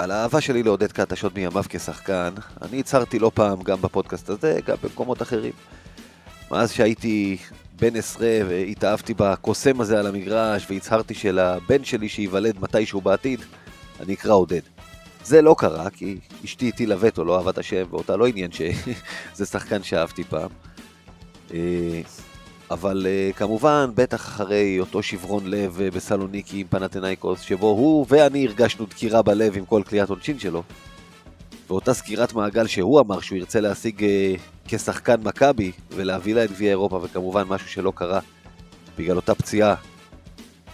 על האהבה שלי לעודד קטש עוד מימיו כשחקן, אני הצהרתי לא פעם גם בפודקאסט הזה, גם במקומות אחרים. מאז שהייתי בן עשרה והתאהבתי בקוסם הזה על המגרש והצהרתי שלבן שלי שייוולד מתישהו בעתיד, אני אקרא עודד. זה לא קרה, כי אשתי הטילה וטו, לא אהבת השם, ואותה לא עניין שזה שחקן שאהבתי פעם. אבל uh, כמובן, בטח אחרי אותו שברון לב uh, בסלוניקי עם פנתנייקוס, שבו הוא ואני הרגשנו דקירה בלב עם כל קליעת עונשין שלו, ואותה סגירת מעגל שהוא אמר שהוא ירצה להשיג uh, כשחקן מכבי ולהביא לה את גביע אירופה, וכמובן משהו שלא קרה בגלל אותה פציעה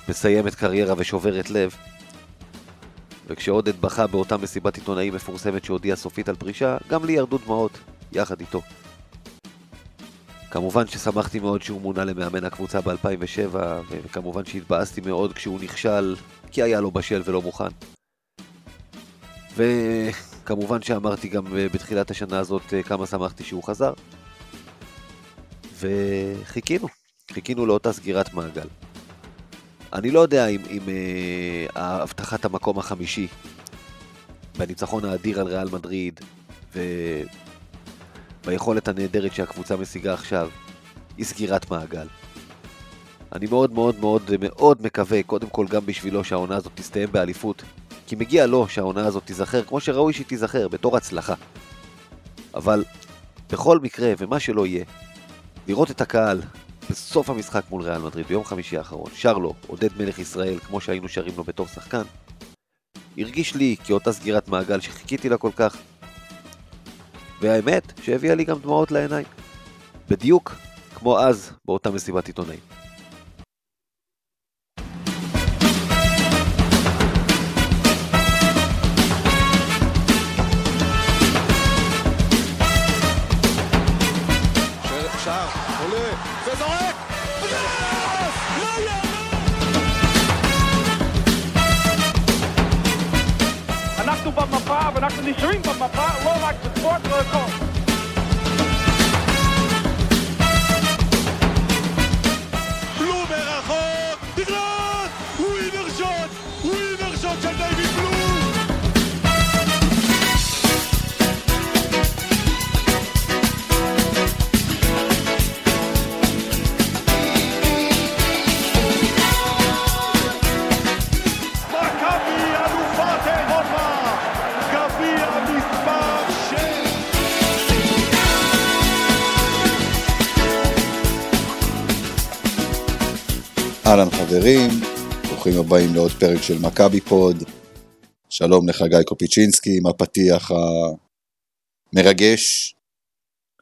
מסיימת קריירה ושוברת לב. וכשעודד בכה באותה מסיבת עיתונאים מפורסמת שהודיעה סופית על פרישה, גם לי ירדו דמעות, יחד איתו. כמובן ששמחתי מאוד שהוא מונה למאמן הקבוצה ב-2007, וכמובן שהתבאסתי מאוד כשהוא נכשל, כי היה לו בשל ולא מוכן. וכמובן שאמרתי גם בתחילת השנה הזאת אה, כמה שמחתי שהוא חזר. וחיכינו, חיכינו לאותה סגירת מעגל. אני לא יודע אם, אם אה, הבטחת המקום החמישי בניצחון האדיר על ריאל מדריד, ו... ביכולת הנהדרת שהקבוצה משיגה עכשיו, היא סגירת מעגל. אני מאוד מאוד מאוד מאוד מקווה, קודם כל גם בשבילו שהעונה הזאת תסתיים באליפות, כי מגיע לו שהעונה הזאת תיזכר כמו שראוי שהיא תיזכר, בתור הצלחה. אבל בכל מקרה, ומה שלא יהיה, לראות את הקהל בסוף המשחק מול ריאל מדריד ביום חמישי האחרון, שר לו, עודד מלך ישראל, כמו שהיינו שרים לו בתור שחקן, הרגיש לי כאותה סגירת מעגל שחיכיתי לה כל כך, והאמת שהביאה לי גם דמעות לעיניים. בדיוק כמו אז באותה מסיבת עיתונאים. הבאים לעוד פרק של מכבי פוד. שלום לך גיא קופיצ'ינסקי עם הפתיח המרגש.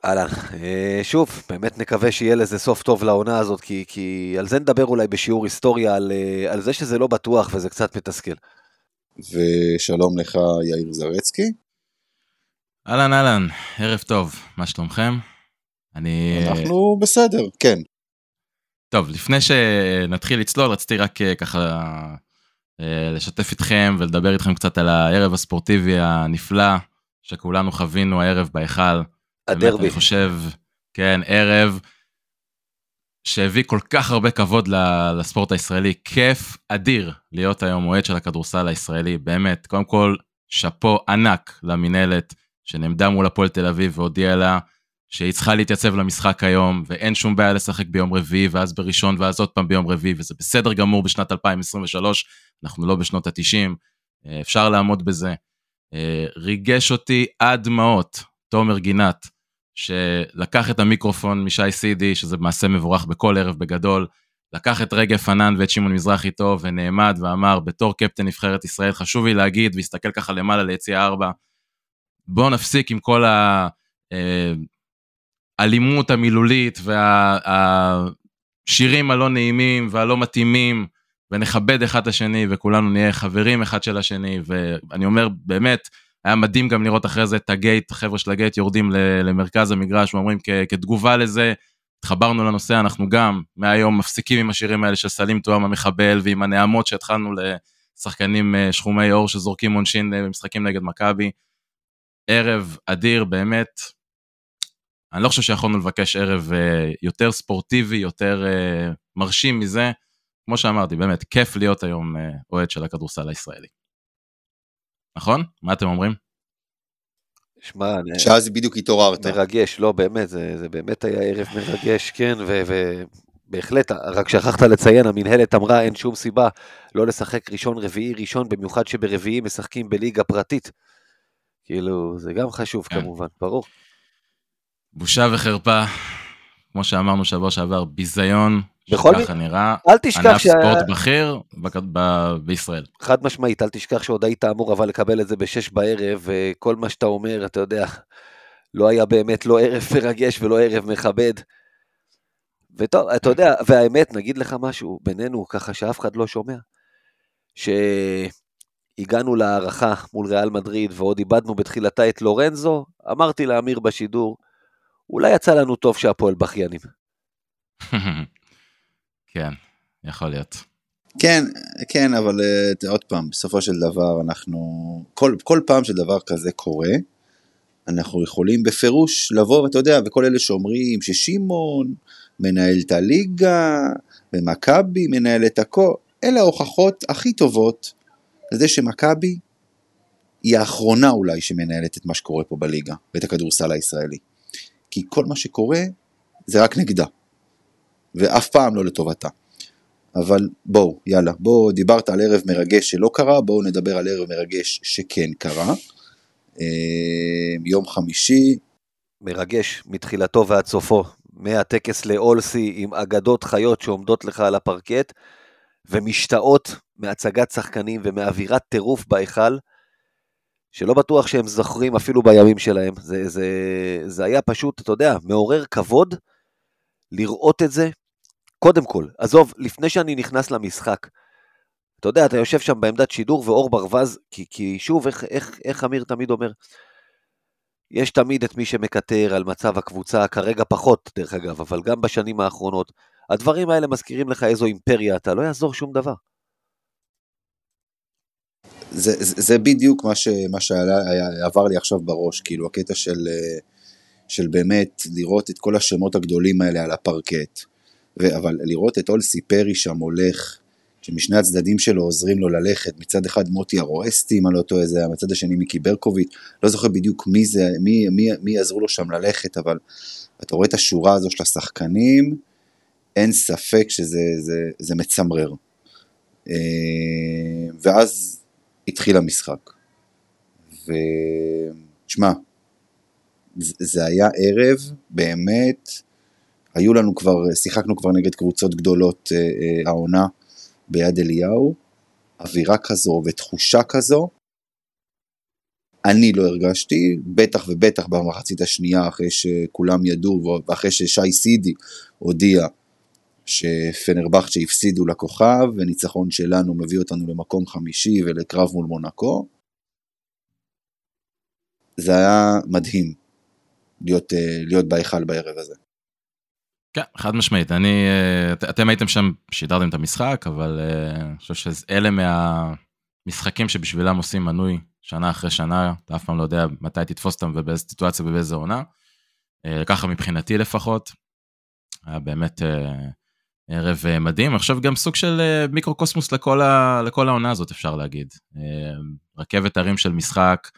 אהלן, אה, שוב, באמת נקווה שיהיה לזה סוף טוב לעונה הזאת, כי, כי על זה נדבר אולי בשיעור היסטוריה, על, אה, על זה שזה לא בטוח וזה קצת מתסכל. ושלום לך יאיר זרצקי. אהלן אהלן, ערב טוב, מה שלומכם? אני... אנחנו בסדר, כן. טוב, לפני שנתחיל לצלול, רציתי רק אה, ככה אה, לשתף איתכם ולדבר איתכם קצת על הערב הספורטיבי הנפלא שכולנו חווינו הערב בהיכל. הדרבי. אני חושב, כן, ערב שהביא כל כך הרבה כבוד לספורט הישראלי. כיף אדיר להיות היום אוהד של הכדורסל הישראלי, באמת. קודם כל, שאפו ענק למינהלת שנעמדה מול הפועל תל אביב והודיעה לה שהיא צריכה להתייצב למשחק היום, ואין שום בעיה לשחק ביום רביעי, ואז בראשון, ואז עוד פעם ביום רביעי, וזה בסדר גמור בשנת 2023, אנחנו לא בשנות ה-90, אה, אפשר לעמוד בזה. אה, ריגש אותי עד דמעות, תומר גינת, שלקח את המיקרופון משי סידי, שזה מעשה מבורך בכל ערב בגדול, לקח את רגב פנן ואת שמעון מזרחי טוב, ונעמד ואמר, בתור קפטן נבחרת ישראל, חשוב לי להגיד, והסתכל ככה למעלה ליציאה ארבע, בואו נפסיק עם כל ה... האלימות המילולית והשירים הלא נעימים והלא מתאימים, ונכבד אחד את השני וכולנו נהיה חברים אחד של השני, ואני אומר, באמת, היה מדהים גם לראות אחרי זה את הגייט, החבר'ה של הגייט יורדים למרכז המגרש ואומרים כתגובה לזה, התחברנו לנושא, אנחנו גם מהיום מפסיקים עם השירים האלה של סלים תואם המחבל ועם הנעמות שהתחלנו לשחקנים אה, שחומי עור שזורקים עונשין אה, במשחקים נגד מכבי. ערב אדיר, באמת, אני לא חושב שיכולנו לבקש ערב uh, יותר ספורטיבי, יותר uh, מרשים מזה. כמו שאמרתי, באמת, כיף להיות היום uh, אוהד של הכדורסל הישראלי. נכון? מה אתם אומרים? שמע, אני- שאז בדיוק התעוררת. מרגש, לא, באמת, זה, זה באמת היה ערב מרגש, כן, ובהחלט, רק שכחת לציין, המינהלת אמרה, אין שום סיבה לא לשחק ראשון, רביעי, ראשון, במיוחד שברביעי משחקים בליגה פרטית. כאילו, זה גם חשוב כן. כמובן, ברור. בושה וחרפה, כמו שאמרנו שבוע שעבר, ביזיון, בכל שככה נראה, אל תשכח ענף שה- ספורט בכיר בכ- ב- בישראל. חד משמעית, אל תשכח שעוד היית אמור אבל לקבל את זה בשש בערב, וכל מה שאתה אומר, אתה יודע, לא היה באמת לא ערב מרגש ולא ערב מכבד. וטוב, אתה יודע, והאמת, נגיד לך משהו, בינינו, ככה שאף אחד לא שומע, שהגענו להערכה מול ריאל מדריד ועוד איבדנו בתחילתה את לורנזו, אמרתי לאמיר בשידור, אולי יצא לנו טוב שהפועל בכיינים. כן, יכול להיות. כן, כן, אבל אה, עוד פעם, בסופו של דבר אנחנו, כל, כל פעם שדבר כזה קורה, אנחנו יכולים בפירוש לבוא, ואתה יודע, וכל אלה שאומרים ששמעון מנהל את הליגה, ומכבי מנהל את הכל, אלה ההוכחות הכי טובות לזה שמכבי היא האחרונה אולי שמנהלת את מה שקורה פה בליגה, ואת הכדורסל הישראלי. כי כל מה שקורה זה רק נגדה, ואף פעם לא לטובתה. אבל בואו, יאללה, בואו, דיברת על ערב מרגש שלא קרה, בואו נדבר על ערב מרגש שכן קרה. אה, יום חמישי, מרגש מתחילתו ועד סופו, מהטקס לאולסי עם אגדות חיות שעומדות לך על הפרקט, ומשתאות מהצגת שחקנים ומאווירת טירוף בהיכל, שלא בטוח שהם זוכרים אפילו בימים שלהם. זה, זה, זה היה פשוט, אתה יודע, מעורר כבוד לראות את זה. קודם כל, עזוב, לפני שאני נכנס למשחק, אתה יודע, אתה יושב שם בעמדת שידור ואור ברווז, כי, כי שוב, איך, איך, איך אמיר תמיד אומר, יש תמיד את מי שמקטר על מצב הקבוצה, כרגע פחות דרך אגב, אבל גם בשנים האחרונות. הדברים האלה מזכירים לך איזו אימפריה אתה, לא יעזור שום דבר. זה, זה, זה בדיוק מה, ש, מה שעבר לי עכשיו בראש, כאילו הקטע של, אה, של באמת לראות את כל השמות הגדולים האלה על הפרקט, ו, אבל לראות את אולסי פרי שם הולך, שמשני הצדדים שלו עוזרים לו ללכת, מצד אחד מוטי הרואסטי, אם אני לא טועה, זה היה, מצד השני מיקי ברקוביץ', לא זוכר בדיוק מי זה, מי, מי, מי עזרו לו שם ללכת, אבל אתה רואה את השורה הזו של השחקנים, אין ספק שזה זה, זה מצמרר. אה, ואז התחיל המשחק. ושמע, זה היה ערב, באמת, היו לנו כבר, שיחקנו כבר נגד קבוצות גדולות אה, אה, העונה ביד אליהו, אווירה כזו ותחושה כזו, אני לא הרגשתי, בטח ובטח במחצית השנייה אחרי שכולם ידעו ואחרי ששי סידי הודיע שפנרבכצ'ה הפסידו לכוכב וניצחון שלנו מביא אותנו למקום חמישי ולקרב מול מונקו. זה היה מדהים להיות, אה, להיות בהיכל בערב הזה. כן, חד משמעית. אני, אה, את- אתם הייתם שם, שידרתם את המשחק, אבל אה, אני חושב שאלה מהמשחקים שבשבילם עושים מנוי שנה אחרי שנה, אתה אף פעם לא יודע מתי תתפוס אותם ובאיזה סיטואציה ובאיזה עונה. ככה מבחינתי לפחות. היה באמת ערב אה, מדהים. חושב גם סוג של אה, מיקרוקוסמוס לכל, ה, לכל העונה הזאת, אפשר להגיד. אה, רכבת הרים של משחק,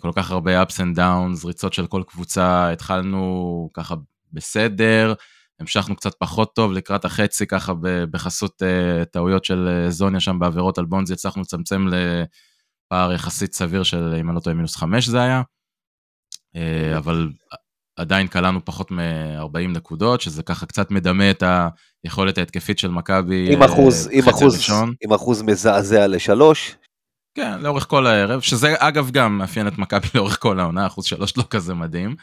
כל כך הרבה ups and downs, ריצות של כל קבוצה, התחלנו ככה בסדר, המשכנו קצת פחות טוב לקראת החצי, ככה בחסות טעויות של זוניה שם בעבירות על בונזי, הצלחנו לצמצם לפער יחסית סביר של, אם אני לא טועה, מינוס חמש זה היה, אבל עדיין קלענו פחות מ-40 נקודות, שזה ככה קצת מדמה את היכולת ההתקפית של מכבי. עם אה, אחוז, עם אחוז, הראשון. עם אחוז מזעזע לשלוש, כן, לאורך כל הערב, שזה אגב גם מאפיין את מכבי לאורך כל העונה, אחוז שלוש לא כזה מדהים.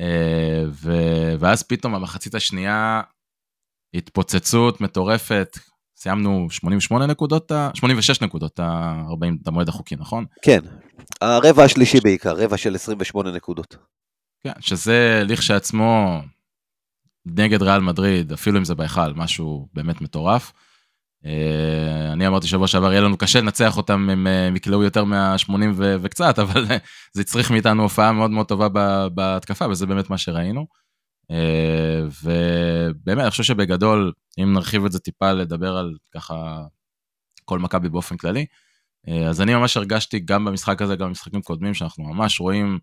אה, ו... ואז פתאום במחצית השנייה, התפוצצות מטורפת, סיימנו 88 נקודות, ה- 86 נקודות, ה-40, את המועד החוקי, נכון? כן. הרבע השלישי בעיקר, רבע של 28 נקודות. כן, שזה לכשעצמו נגד ריאל מדריד, אפילו אם זה בהיכל, משהו באמת מטורף. אה, אני אמרתי שבוע שעבר, יהיה לנו קשה לנצח אותם, הם אה, הם יקלעו יותר מה-80 ו- וקצת, אבל אה, זה הצריך מאיתנו הופעה מאוד מאוד טובה בהתקפה, וזה באמת מה שראינו. ובאמת, אני חושב שבגדול, אם נרחיב את זה טיפה לדבר על ככה כל מכבי באופן כללי, אז אני ממש הרגשתי גם במשחק הזה, גם במשחקים קודמים, שאנחנו ממש רואים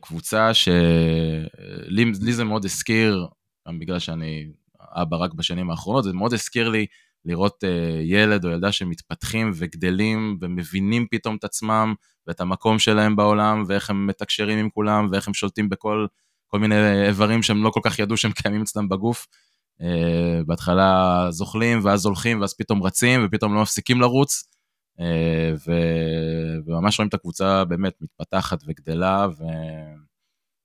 קבוצה שלי לי זה מאוד הזכיר, גם בגלל שאני אבא רק בשנים האחרונות, זה מאוד הזכיר לי לראות אה, ילד או ילדה שמתפתחים וגדלים ומבינים פתאום את עצמם ואת המקום שלהם בעולם, ואיך הם מתקשרים עם כולם, ואיך הם שולטים בכל כל מיני איברים שהם לא כל כך ידעו שהם קיימים אצלם בגוף. Uh, בהתחלה זוחלים, ואז הולכים, ואז פתאום רצים, ופתאום לא מפסיקים לרוץ. Uh, ו... וממש רואים את הקבוצה באמת מתפתחת וגדלה,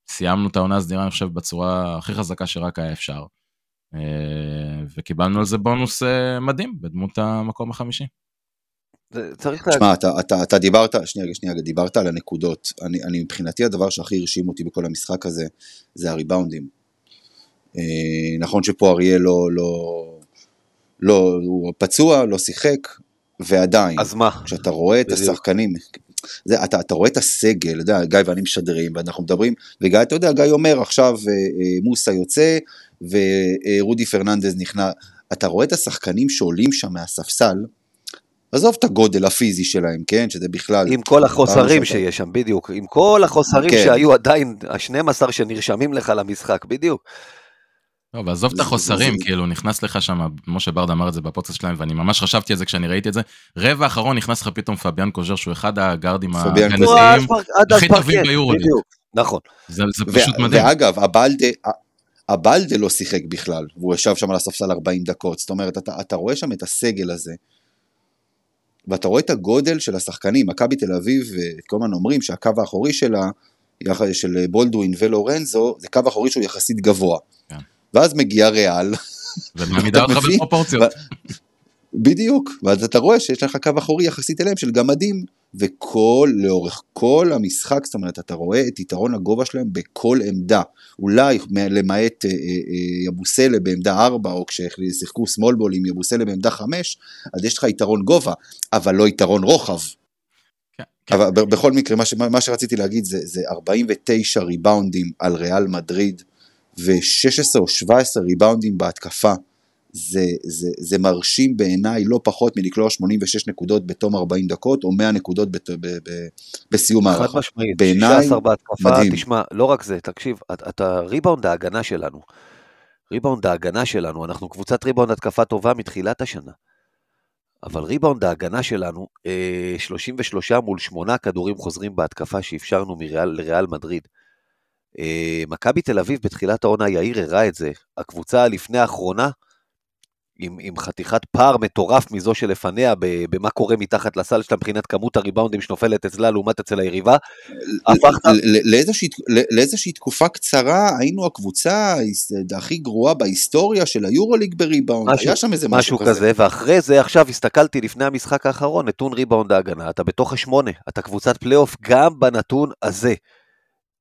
וסיימנו את העונה הסדירה, אני חושב, בצורה הכי חזקה שרק היה אפשר. Uh, וקיבלנו על זה בונוס uh, מדהים, בדמות המקום החמישי. צריך להגיד. תשמע, אתה, אתה, אתה דיברת, שנייה, שנייה, דיברת על הנקודות. אני, אני מבחינתי הדבר שהכי הרשים אותי בכל המשחק הזה, זה הריבאונדים. אה, נכון שפה אריאל לא, לא, לא, הוא פצוע, לא שיחק, ועדיין. אז מה? כשאתה רואה את בדיוק. השחקנים, זה, אתה, אתה רואה את הסגל, אתה יודע, גיא ואני משדרים, ואנחנו מדברים, וגיא, אתה יודע, גיא אומר, עכשיו אה, אה, מוסה יוצא, ורודי פרננדז נכנס, אתה רואה את השחקנים שעולים שם מהספסל, עזוב את הגודל הפיזי שלהם, כן? שזה בכלל... עם כל החוסרים שיש שם, בדיוק. עם כל החוסרים כן. שהיו עדיין, ה-12 שנרשמים לך למשחק, בדיוק. לא, ועזוב את החוסרים, כאילו, נכנס לך שם, משה ברדה אמר את זה בפודקאסט שלהם, ואני ממש חשבתי על זה כשאני ראיתי את זה. רבע האחרון נכנס לך פתאום פביאן קוז'ר, שהוא אחד הגארדים ההגנתיים הכי טובים ביורוליג. נכון. זה פשוט מדהים. ואגב, הבלדה... הבלדה לא שיחק בכלל, והוא ישב שם על הספסל 40 דקות, זאת אומרת, אתה, אתה רואה שם את הסגל הזה, ואתה רואה את הגודל של השחקנים, מכבי תל אביב, כל הזמן אומרים שהקו האחורי שלה, של בולדווין ולורנזו, זה קו אחורי שהוא יחסית גבוה. כן. ואז מגיע ריאל. ומעמידה אותך בפרופורציות. בדיוק, ואז אתה רואה שיש לך קו אחורי יחסית אליהם של גמדים, וכל, לאורך כל המשחק, זאת אומרת, אתה רואה את יתרון הגובה שלהם בכל עמדה. אולי למעט אה, אה, אה, יבוסלה בעמדה 4, או כששיחקו ball עם יבוסלה בעמדה 5, אז יש לך יתרון גובה, אבל לא יתרון רוחב. כן, כן. אבל בכל מקרה, מה, ש, מה שרציתי להגיד זה, זה 49 ריבאונדים על ריאל מדריד, ו-16 או 17 ריבאונדים בהתקפה. זה, זה, זה מרשים בעיניי לא פחות מלקלוע 86 נקודות בתום 40 דקות, או 100 נקודות בת, ב, ב, בסיום הערכה. חד משמעית, 16 בהתקפה, מדהים. תשמע, לא רק זה, תקשיב, אתה ריבאונד ההגנה שלנו, ריבאונד ההגנה שלנו, אנחנו קבוצת ריבאונד התקפה טובה מתחילת השנה. אבל ריבאונד ההגנה שלנו, 33 אה, מול 8 כדורים חוזרים בהתקפה שאפשרנו מריאל, לריאל מדריד. אה, מכבי תל אביב בתחילת העונה, יאיר הראה את זה, הקבוצה הלפני האחרונה, עם, עם חתיכת פער מטורף מזו שלפניה, במה קורה מתחת לסל שלה מבחינת כמות הריבאונדים שנופלת אצלה לעומת אצל היריבה. לאיזושהי תקופה קצרה היינו הקבוצה הכי גרועה בהיסטוריה של היורוליג בריבאונד, היה שם איזה משהו כזה. כזה. ואחרי זה עכשיו הסתכלתי לפני המשחק האחרון, נתון ריבאונד הגנה, אתה בתוך השמונה, אתה קבוצת פלייאוף גם בנתון הזה.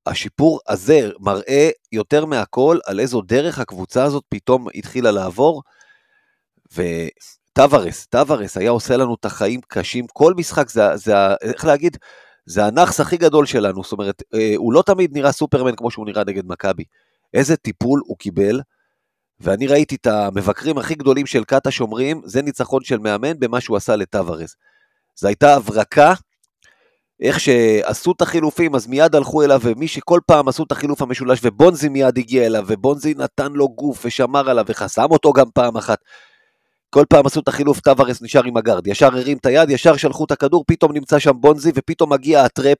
השיפור הזה מראה יותר מהכל על איזו דרך הקבוצה הזאת פתאום התחילה לעבור. וטווארס, טווארס היה עושה לנו את החיים קשים, כל משחק זה, זה, איך להגיד, זה הנאחס הכי גדול שלנו, זאת אומרת, אה, הוא לא תמיד נראה סופרמן כמו שהוא נראה נגד מכבי. איזה טיפול הוא קיבל, ואני ראיתי את המבקרים הכי גדולים של כת השומרים, זה ניצחון של מאמן במה שהוא עשה לטוורס. זו הייתה הברקה, איך שעשו את החילופים, אז מיד הלכו אליו, ומי שכל פעם עשו את החילוף המשולש, ובונזי מיד הגיע אליו, ובונזי נתן לו גוף ושמר עליו, וחסם אותו גם פעם אחת. כל פעם עשו את החילוף, טווארס נשאר עם הגארד, ישר הרים את היד, ישר שלחו את הכדור, פתאום נמצא שם בונזי, ופתאום מגיע הטראפ.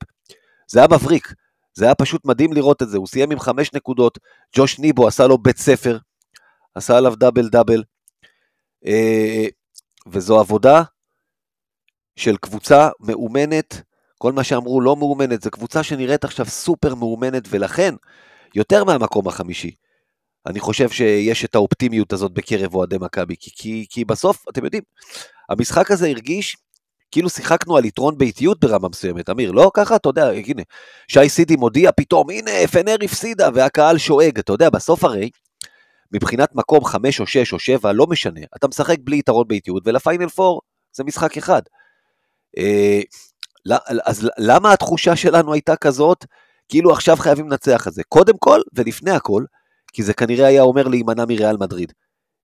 זה היה מבריק, זה היה פשוט מדהים לראות את זה, הוא סיים עם חמש נקודות, ג'וש ניבו עשה לו בית ספר, עשה עליו דאבל דאבל, אה, וזו עבודה של קבוצה מאומנת, כל מה שאמרו לא מאומנת, זו קבוצה שנראית עכשיו סופר מאומנת, ולכן, יותר מהמקום החמישי, אני חושב שיש את האופטימיות הזאת בקרב אוהדי מכבי, כי, כי, כי בסוף, אתם יודעים, המשחק הזה הרגיש כאילו שיחקנו על יתרון ביתיות ברמה מסוימת, אמיר, לא ככה? אתה יודע, הנה, שי סידי מודיע פתאום, הנה, פנר הפסידה, והקהל שואג, אתה יודע, בסוף הרי, מבחינת מקום חמש או שש או שבע, לא משנה, אתה משחק בלי יתרון ביתיות, ולפיינל פור זה משחק אחד. אז למה התחושה שלנו הייתה כזאת, כאילו עכשיו חייבים לנצח את זה? קודם כל, ולפני הכל, כי זה כנראה היה אומר להימנע מריאל מדריד.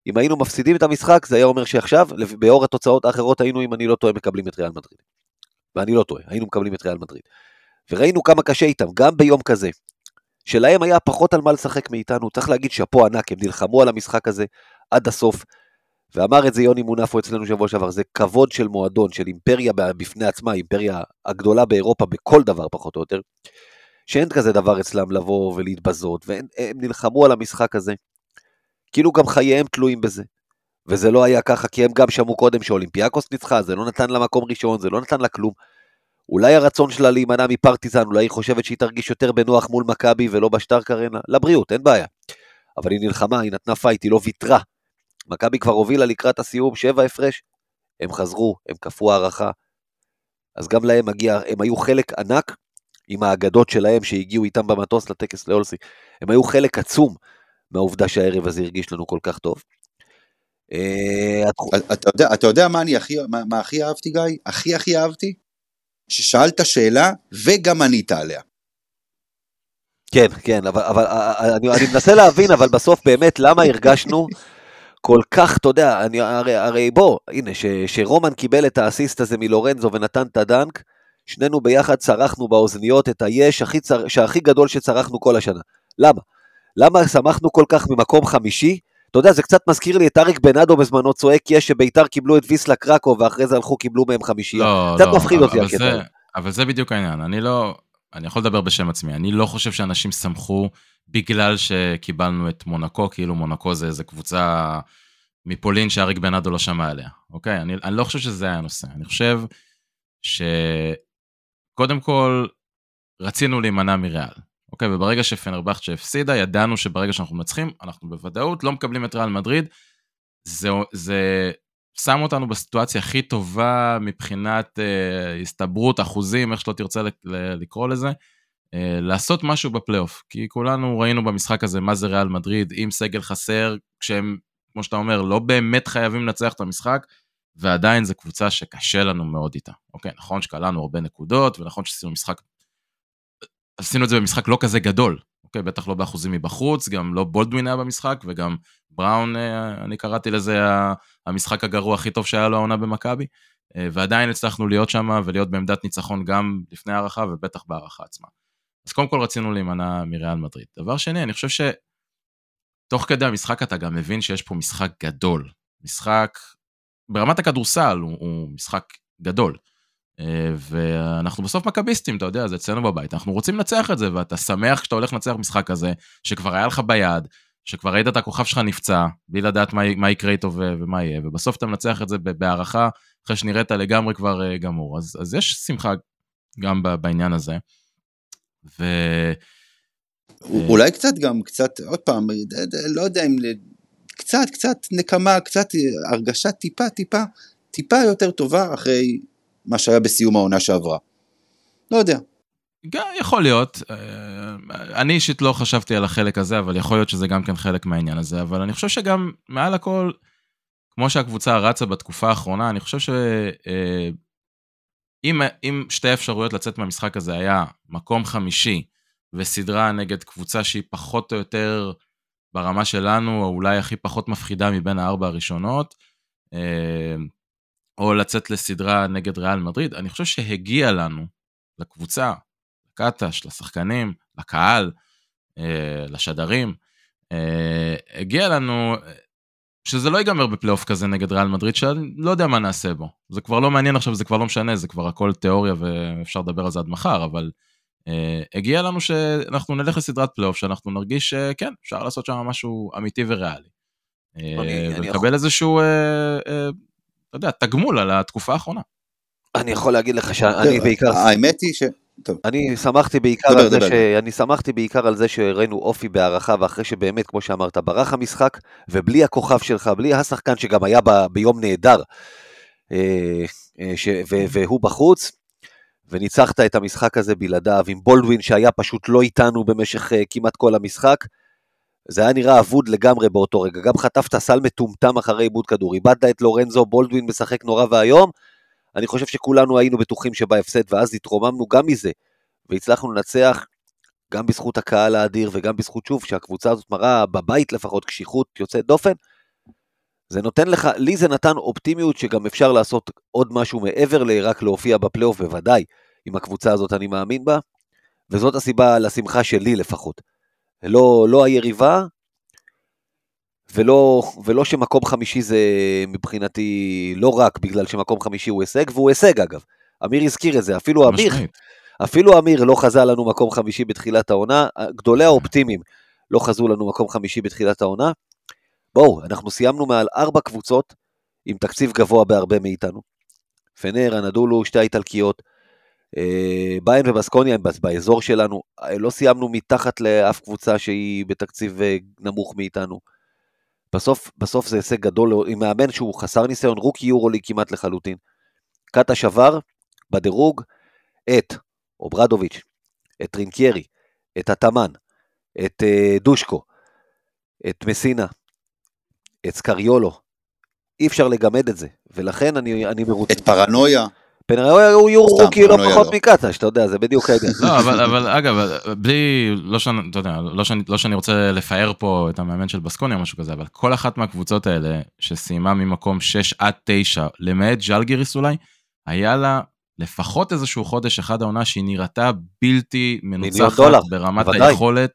אם היינו מפסידים את המשחק, זה היה אומר שעכשיו, באור התוצאות האחרות היינו, אם אני לא טועה, מקבלים את ריאל מדריד. ואני לא טועה, היינו מקבלים את ריאל מדריד. וראינו כמה קשה איתם, גם ביום כזה. שלהם היה פחות על מה לשחק מאיתנו, צריך להגיד שאפו ענק, הם נלחמו על המשחק הזה עד הסוף, ואמר את זה יוני מונפו אצלנו שבוע שעבר, זה כבוד של מועדון, של אימפריה בפני עצמה, אימפריה הגדולה באירופה בכל דבר פחות או יותר, שאין כזה דבר אצלם לבוא ולהתבזות, והם נלחמו על המשחק הזה, כאילו גם חייהם תלויים בזה. וזה לא היה ככה, כי הם גם שמעו קודם שאולימפיאקוס ניצחה, זה לא נתן לה מקום ראשון, זה לא נתן לה כלום. אולי הרצון שלה להימנע מפרטיזן, אולי היא חושבת שהיא תרגיש יותר בנוח מול מכבי ולא בשטארק ארנה, לבריאות, אין בעיה. אבל היא נלחמה, היא נתנה פייט, היא לא ויתרה. מכבי כבר הובילה לקראת הסיום, שבע הפרש. הם חזרו, הם כפו הארכה. אז גם להם מגיע, הם היו חלק ענק עם האגדות שלהם שהגיעו איתם במטוס לטקס לאולסי. הם היו חלק עצום מהעובדה שהערב הזה הרגיש לנו כל כך טוב. אה, אתה יודע, אתה יודע מה אני הכי, מה, מה הכי אהבתי גיא? הכי הכי אהבתי? ששאלת שאלה וגם ענית עליה. כן, כן, אבל, אבל אני, אני מנסה להבין, אבל בסוף באמת, למה הרגשנו כל כך, אתה יודע, אני, הרי, הרי בוא, הנה, ש, שרומן קיבל את האסיסט הזה מלורנזו ונתן את הדנק, שנינו ביחד צרחנו באוזניות את היש הכי, צר, הכי גדול שצרחנו כל השנה. למה? למה שמחנו כל כך ממקום חמישי? אתה יודע, זה קצת מזכיר לי את אריק בנאדו בזמנו צועק יש שביתר קיבלו את ויסלה קרקו ואחרי זה הלכו קיבלו מהם חמישייה. לא, קצת לא, מפחיד אותי הקטע. אבל זה בדיוק העניין, אני לא, אני יכול לדבר בשם עצמי, אני לא חושב שאנשים שמחו בגלל שקיבלנו את מונקו, כאילו מונקו זה איזה קבוצה מפולין שאריק בנאדו לא שמע עליה, אוקיי? אני, אני לא חושב שזה היה הנושא, אני חושב שקודם כל רצינו להימנע מריאל, אוקיי? וברגע שפנרבכצ'ה הפסידה, ידענו שברגע שאנחנו מנצחים, אנחנו בוודאות לא מקבלים את ריאל מדריד. זה, זה שם אותנו בסיטואציה הכי טובה מבחינת אה, הסתברות, אחוזים, איך שלא תרצה לקרוא לזה, אה, לעשות משהו בפלייאוף. כי כולנו ראינו במשחק הזה מה זה ריאל מדריד, עם סגל חסר, כשהם, כמו שאתה אומר, לא באמת חייבים לנצח את המשחק, ועדיין זו קבוצה שקשה לנו מאוד איתה. אוקיי, נכון שקלענו הרבה נקודות, ונכון שעשינו משחק עשינו את זה במשחק לא כזה גדול, אוקיי? בטח לא באחוזים מבחוץ, גם לא בולדווין היה במשחק, וגם בראון, אה, אני קראתי לזה המשחק הגרוע הכי טוב שהיה לו העונה במכבי, אה, ועדיין הצלחנו להיות שם ולהיות בעמדת ניצחון גם לפני הערכה ובטח בהערכה עצמה. אז קודם כל רצינו להימנע מריאל מדריד. דבר שני, אני חושב שתוך כדי המשחק אתה גם מבין שיש פה משחק גדול. משחק, ברמת הכדורסל הוא, הוא משחק גדול. אה, ואנחנו בסוף מכביסטים, אתה יודע, זה אצלנו בבית, אנחנו רוצים לנצח את זה, ואתה שמח כשאתה הולך לנצח משחק כזה, שכבר היה לך ביד, שכבר ראית את הכוכב שלך נפצע, בלי לדעת מה, מה יקרה איתו ומה יהיה, ובסוף אתה מנצח את זה בהערכה, אחרי שנראית לגמרי כבר אה, גמור. אז, אז יש שמחה גם בעניין הזה. ו... אולי קצת גם, קצת, עוד פעם, לא יודע אם, קצת, קצת נקמה, קצת הרגשה טיפה, טיפה, טיפה יותר טובה אחרי מה שהיה בסיום העונה שעברה. לא יודע. יכול להיות, אה, אני אישית לא חשבתי על החלק הזה, אבל יכול להיות שזה גם כן חלק מהעניין הזה, אבל אני חושב שגם מעל הכל, כמו שהקבוצה רצה בתקופה האחרונה, אני חושב שאם אה, שתי אפשרויות לצאת מהמשחק הזה היה מקום חמישי וסדרה נגד קבוצה שהיא פחות או יותר ברמה שלנו, או אולי הכי פחות מפחידה מבין הארבע הראשונות, אה, או לצאת לסדרה נגד ריאל מדריד, אני חושב שהגיע לנו, לקבוצה, לקטש, לשחקנים, לקהל, אה, לשדרים, אה, הגיע לנו שזה לא ייגמר בפלייאוף כזה נגד ריאל מדריד, שאני לא יודע מה נעשה בו. זה כבר לא מעניין עכשיו, זה כבר לא משנה, זה כבר הכל תיאוריה ואפשר לדבר על זה עד מחר, אבל אה, הגיע לנו שאנחנו נלך לסדרת פלייאוף, שאנחנו נרגיש שכן, אפשר לעשות שם משהו אמיתי וריאלי. ולקבל איזשהו אתה יודע, תגמול על התקופה האחרונה. אני יכול להגיד לך שאני בעיקר... האמת היא ש... טוב. אני שמחתי בעיקר דבר, על זה ש... אני שמחתי בעיקר על זה שהראינו אופי בהערכה, ואחרי שבאמת, כמו שאמרת, ברח המשחק, ובלי הכוכב שלך, בלי השחקן שגם היה ב... ביום נהדר, אה, אה, ש... ו... והוא בחוץ, וניצחת את המשחק הזה בלעדיו, עם בולדווין שהיה פשוט לא איתנו במשך אה, כמעט כל המשחק, זה היה נראה אבוד לגמרי באותו רגע, גם חטפת סל מטומטם אחרי עיבוד כדור, איבדת את לורנזו, בולדווין משחק נורא ואיום, אני חושב שכולנו היינו בטוחים שבהפסד, ואז התרוממנו גם מזה, והצלחנו לנצח גם בזכות הקהל האדיר וגם בזכות שוב שהקבוצה הזאת מראה בבית לפחות קשיחות יוצאת דופן, זה נותן לך, לי זה נתן אופטימיות שגם אפשר לעשות עוד משהו מעבר לרק להופיע בפלייאוף, בוודאי, עם הקבוצה הזאת אני מאמין בה, וזאת הסיבה לשמחה שלי לפחות. לא, לא היריבה, ולא, ולא שמקום חמישי זה מבחינתי לא רק בגלל שמקום חמישי הוא הישג, והוא הישג אגב. אמיר הזכיר את זה, אפילו אמיר. אפילו אמיר לא חזה לנו מקום חמישי בתחילת העונה, גדולי האופטימיים לא חזו לנו מקום חמישי בתחילת העונה. בואו, אנחנו סיימנו מעל ארבע קבוצות עם תקציב גבוה בהרבה מאיתנו. פנר, הנדולו, שתי האיטלקיות, ביין ובסקוניה הם באזור שלנו, אה, לא סיימנו מתחת לאף קבוצה שהיא בתקציב אה, נמוך מאיתנו. בסוף, בסוף זה הישג גדול עם מאמן שהוא חסר ניסיון, רוקי יורוליג כמעט לחלוטין. קאטה שבר בדירוג את אוברדוביץ', את טרינקיירי, את התאמן, את דושקו, את מסינה, את סקריולו. אי אפשר לגמד את זה, ולכן אני, אני מרוצה. את פרנויה. פנראויה הוא יורו רוקי לא פחות לא. מקאטה, שאתה יודע, זה בדיוק העניין. לא, אבל, אבל אגב, בלי, לא שאני, אתה יודע, לא שאני, לא שאני רוצה לפאר פה את המאמן של בסקוניה או משהו כזה, אבל כל אחת מהקבוצות האלה שסיימה ממקום 6 עד 9, למעט ז'לגיריס אולי, היה לה לפחות איזשהו חודש אחד העונה שהיא נראתה בלתי מנוצחת ברמת בוודאי. היכולת.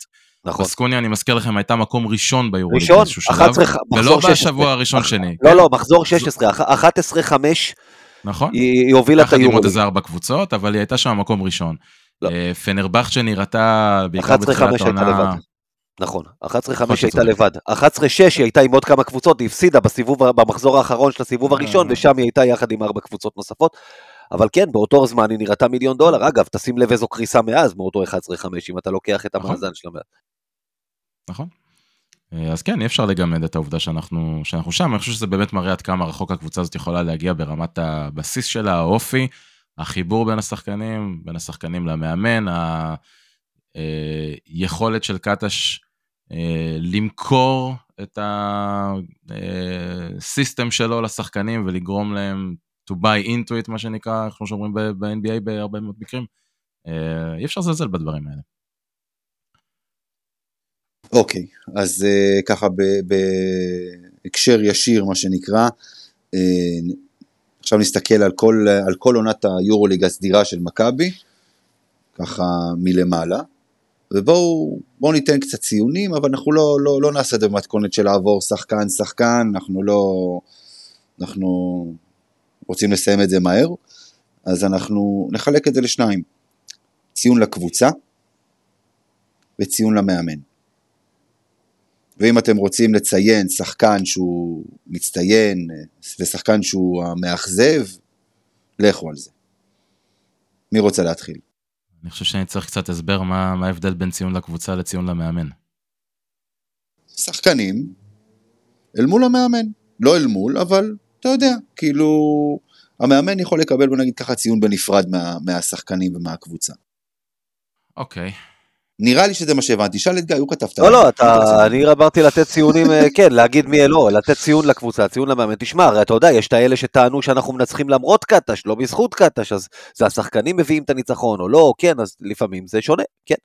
נכון. בסקוניה, אני מזכיר לכם, הייתה מקום ראשון ביורוליג ראשון, באיזשהו שלב, 11, מחזור ולא 16. בשבוע הראשון שני. לא, לא, מחזור 16, 11-5, נכון? היא היא הובילה את יחד עם עוד היורו. איזה ארבע קבוצות, אבל היא הייתה שם מקום ראשון. לא. אה, פנרבכצ'ה נראתה בעיקר 11-5 בתחילת העונה. נכון, 11-5 שאתה הייתה. לבד. 11-6 היא הייתה עם עוד כמה קבוצות, היא הפסידה בסיבוב, במחזור האחרון של הסיבוב הראשון, אה. ושם היא הייתה יחד עם ארבע קבוצות נוספות. אבל כן, באותו זמן היא נראתה מיליון דולר. אגב, תשים לב איזו קריסה מאז, מאותו 11-5, אם אתה לוקח את נכון. המאזן שלה. מאז. נכון. אה, אז כן, אי אפשר לגמד את העובדה שאנחנו, שאנחנו שם, אני חושב שזה באמת מראה עד כמה רחוק הקבוצה הזאת יכולה להגיע ברמת הבסיס שלה, האופי, החיבור בין השחקנים, בין השחקנים למאמן, היכולת של קטש אה, למכור את הסיסטם שלו לשחקנים ולגרום להם to buy into it, מה שנקרא, כמו שאומרים ב-NBA בהרבה מאוד מקרים. אה, אי אפשר לזלזל בדברים האלה. אוקיי, אז אה, ככה בהקשר ישיר, מה שנקרא, אה, עכשיו נסתכל על כל, על כל עונת היורוליג הסדירה של מכבי, ככה מלמעלה, ובואו בואו ניתן קצת ציונים, אבל אנחנו לא, לא, לא נעשה את זה במתכונת של לעבור שחקן שחקן, אנחנו לא, אנחנו רוצים לסיים את זה מהר, אז אנחנו נחלק את זה לשניים, ציון לקבוצה וציון למאמן. ואם אתם רוצים לציין שחקן שהוא מצטיין ושחקן שהוא המאכזב, לכו על זה. מי רוצה להתחיל? אני חושב שאני צריך קצת הסבר מה מה ההבדל בין ציון לקבוצה לציון למאמן. שחקנים אל מול המאמן. לא אל מול, אבל אתה יודע, כאילו, המאמן יכול לקבל, בוא נגיד ככה, ציון בנפרד מה, מהשחקנים ומהקבוצה. אוקיי. נראה לי שזה מה שהבנתי. שאל את גיא, הוא כתב את לא, ה- לא, הוא אתה, אני אמרתי לתת ציונים, אה, כן, להגיד מי לא, לתת ציון לקבוצה, ציון למאמן. תשמע, הרי אתה יודע, יש את האלה שטענו שאנחנו מנצחים למרות קטש, לא בזכות קטש, אז זה השחקנים מביאים את הניצחון, או לא, כן, אז לפעמים זה שונה, כן.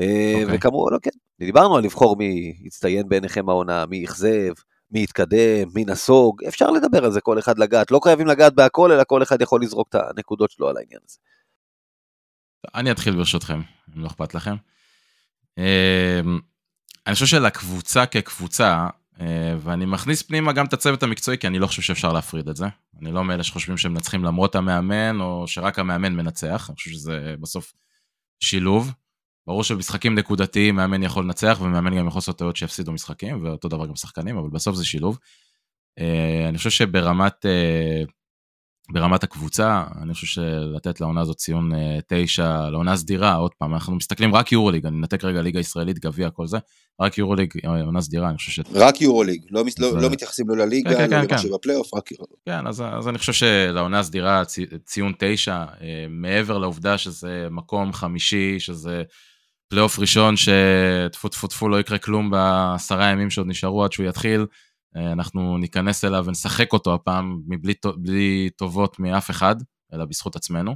אה, אוקיי. וכמובן, לא, כן, דיברנו על לבחור מי יצטיין בעיניכם העונה, מי אכזב, מי יתקדם, מי נסוג, אפשר לדבר על זה, כל אחד לגעת, לא חייבים לגעת בהכל, אלא כל אחד יכול לזרוק את הנקודות שלו על העניין הזה. אני אתחיל ברשותכם, אם לא אכפת לכם. אה, אני חושב שלקבוצה כקבוצה, אה, ואני מכניס פנימה גם את הצוות המקצועי, כי אני לא חושב שאפשר להפריד את זה. אני לא מאלה שחושבים שהם מנצחים למרות המאמן, או שרק המאמן מנצח. אני חושב שזה בסוף שילוב. ברור שבמשחקים נקודתיים מאמן יכול לנצח, ומאמן גם יכול לעשות טעויות שיפסידו משחקים, ואותו דבר גם שחקנים, אבל בסוף זה שילוב. אה, אני חושב שברמת אה, ברמת הקבוצה, אני חושב שלתת לעונה הזאת ציון אה, תשע, לעונה סדירה, עוד פעם, אנחנו מסתכלים רק יורוליג, אני נתק רגע ליגה ישראלית, גביע, כל זה, רק יורוליג, אה, עונה סדירה, אני חושב ש... רק יורוליג, לא, לא, זה- לא מתייחסים לא לליגה, כן, כן, לא כן, למה כן. שבפלייאוף, רק יורוליג. כן, אז, אז אני חושב שלעונה הסדירה צי, ציון תשע, אה, מעבר לעובדה שזה מקום חמישי, שזה פלייאוף ראשון שטפו טפו טפו לא יקרה כלום בעשרה ימים שעוד נשארו עד שהוא יתחיל, אנחנו ניכנס אליו ונשחק אותו הפעם מבלי בלי טובות מאף אחד, אלא בזכות עצמנו.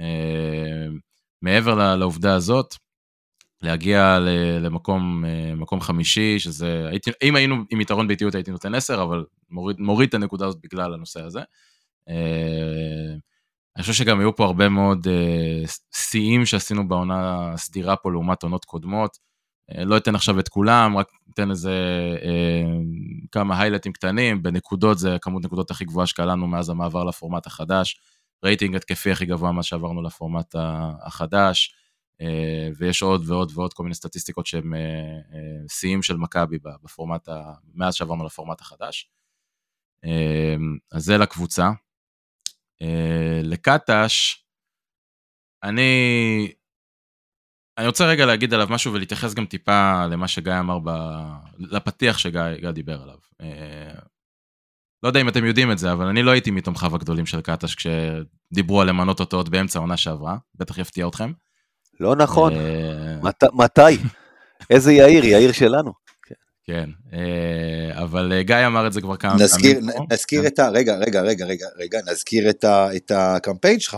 אה, מעבר לעובדה הזאת, להגיע למקום אה, מקום חמישי, שזה, הייתי, אם היינו עם יתרון באיטיות הייתי נותן 10, אבל מוריד, מוריד את הנקודה הזאת בגלל הנושא הזה. אה, אני חושב שגם היו פה הרבה מאוד שיאים שעשינו בעונה הסדירה פה לעומת עונות קודמות. אה, לא אתן עכשיו את כולם, רק אתן איזה אה, כמה היילטים קטנים, בנקודות זה כמות נקודות הכי גבוהה שקלענו מאז המעבר לפורמט החדש, רייטינג התקפי הכי גבוה מאז שעברנו לפורמט החדש, אה, ויש עוד ועוד ועוד כל מיני סטטיסטיקות שהם שיאים של מכבי בפורמט, מאז שעברנו לפורמט החדש. אז זה לקבוצה. לקטש, אני אני רוצה רגע להגיד עליו משהו ולהתייחס גם טיפה למה שגיא אמר, ב... לפתיח שגיא דיבר עליו. אה, לא יודע אם אתם יודעים את זה, אבל אני לא הייתי מתומכיו הגדולים של קטש כשדיברו על למנות אותו עוד באמצע העונה שעברה, בטח יפתיע אתכם. לא נכון, אה, מת, מתי? איזה יאיר, יאיר שלנו. כן, אה, אבל גיא אמר את זה כבר כמה פעמים. נזכיר כן. את ה... רגע, רגע, רגע, רגע, רגע, נזכיר את הקמפיין שלך.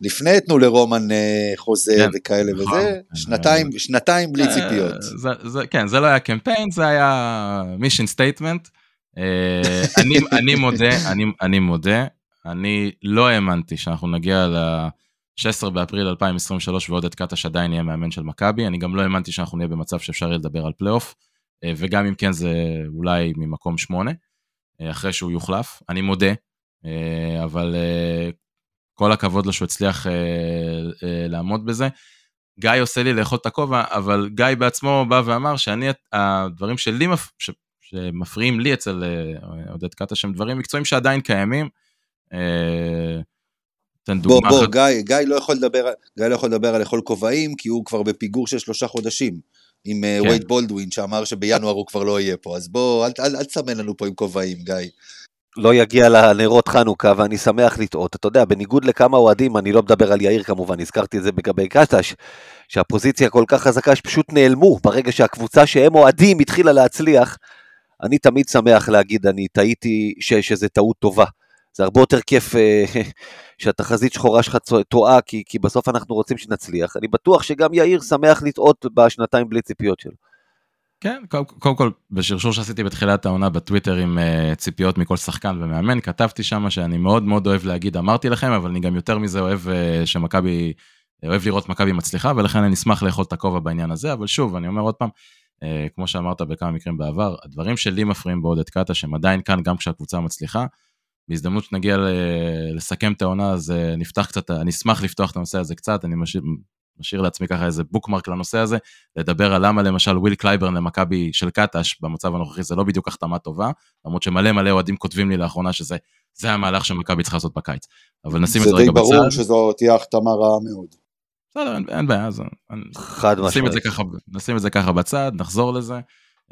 לפני תנו לרומן אה, חוזה כן, וכאלה נכון, וזה, כן, שנתיים, זה... שנתיים בלי אה, ציפיות. זה, זה, כן, זה לא היה קמפיין, זה היה mission statement. אה, אני, אני מודה, אני, אני מודה, אני לא האמנתי שאנחנו נגיע ל-16 באפריל 2023 ועודד קטש עדיין יהיה מאמן של מכבי, אני גם לא האמנתי שאנחנו נהיה במצב שאפשר יהיה לדבר על פלייאוף, וגם אם כן זה אולי ממקום שמונה, אחרי שהוא יוחלף, אני מודה, אבל כל הכבוד לו שהוא הצליח אה, אה, לעמוד בזה. גיא עושה לי לאכול את הכובע, אבל גיא בעצמו בא ואמר שאני, הדברים שלי, מפ... ש... שמפריעים לי אצל אה, עודד קאטה, שהם דברים מקצועיים שעדיין קיימים. אה, תן דוגמה. בוא, בוא, גיא, גיא, לא יכול לדבר, גיא לא יכול לדבר על לאכול כובעים, כי הוא כבר בפיגור של שלושה חודשים. עם אה, כן. וייד בולדווין שאמר שבינואר הוא כבר לא יהיה פה, אז בוא, אל, אל, אל תסמן לנו פה עם כובעים, גיא. לא יגיע לנרות חנוכה, ואני שמח לטעות. אתה יודע, בניגוד לכמה אוהדים, אני לא מדבר על יאיר כמובן, הזכרתי את זה לגבי קטש, שהפוזיציה כל כך חזקה שפשוט נעלמו ברגע שהקבוצה שהם אוהדים התחילה להצליח. אני תמיד שמח להגיד, אני טעיתי, שזה טעות טובה. זה הרבה יותר כיף אה, שהתחזית שחורה שלך טועה, כי, כי בסוף אנחנו רוצים שנצליח. אני בטוח שגם יאיר שמח לטעות בשנתיים בלי ציפיות שלו. כן, קודם כל, בשרשור שעשיתי בתחילת העונה בטוויטר עם uh, ציפיות מכל שחקן ומאמן, כתבתי שם שאני מאוד מאוד אוהב להגיד אמרתי לכם, אבל אני גם יותר מזה אוהב uh, שמכבי, אוהב לראות מכבי מצליחה, ולכן אני אשמח לאכול את הכובע בעניין הזה, אבל שוב, אני אומר עוד פעם, כמו שאמרת בכמה מקרים בעבר, הדברים שלי מפריעים בעודד קאטה, שהם עדיין כאן גם כשהקבוצה מצליחה. בהזדמנות שנגיע לסכם את העונה, אז נפתח קצת, אני אשמח לפתוח את הנושא הזה קצת, אני משאיר, לעצמי ככה איזה bookmark לנושא הזה, לדבר על למה למשל וויל קלייברן למכבי של קטש במצב הנוכחי זה לא בדיוק החתמה טובה, למרות שמלא מלא אוהדים כותבים לי לאחרונה שזה זה המהלך שמכבי צריכה לעשות בקיץ. אבל נשים את זה רגע בצד. זה די ברור שזו תהיה החתמה רעה מאוד. בסדר, אין, אין בעיה, אז חד ככה, נשים את זה ככה בצד, נחזור לזה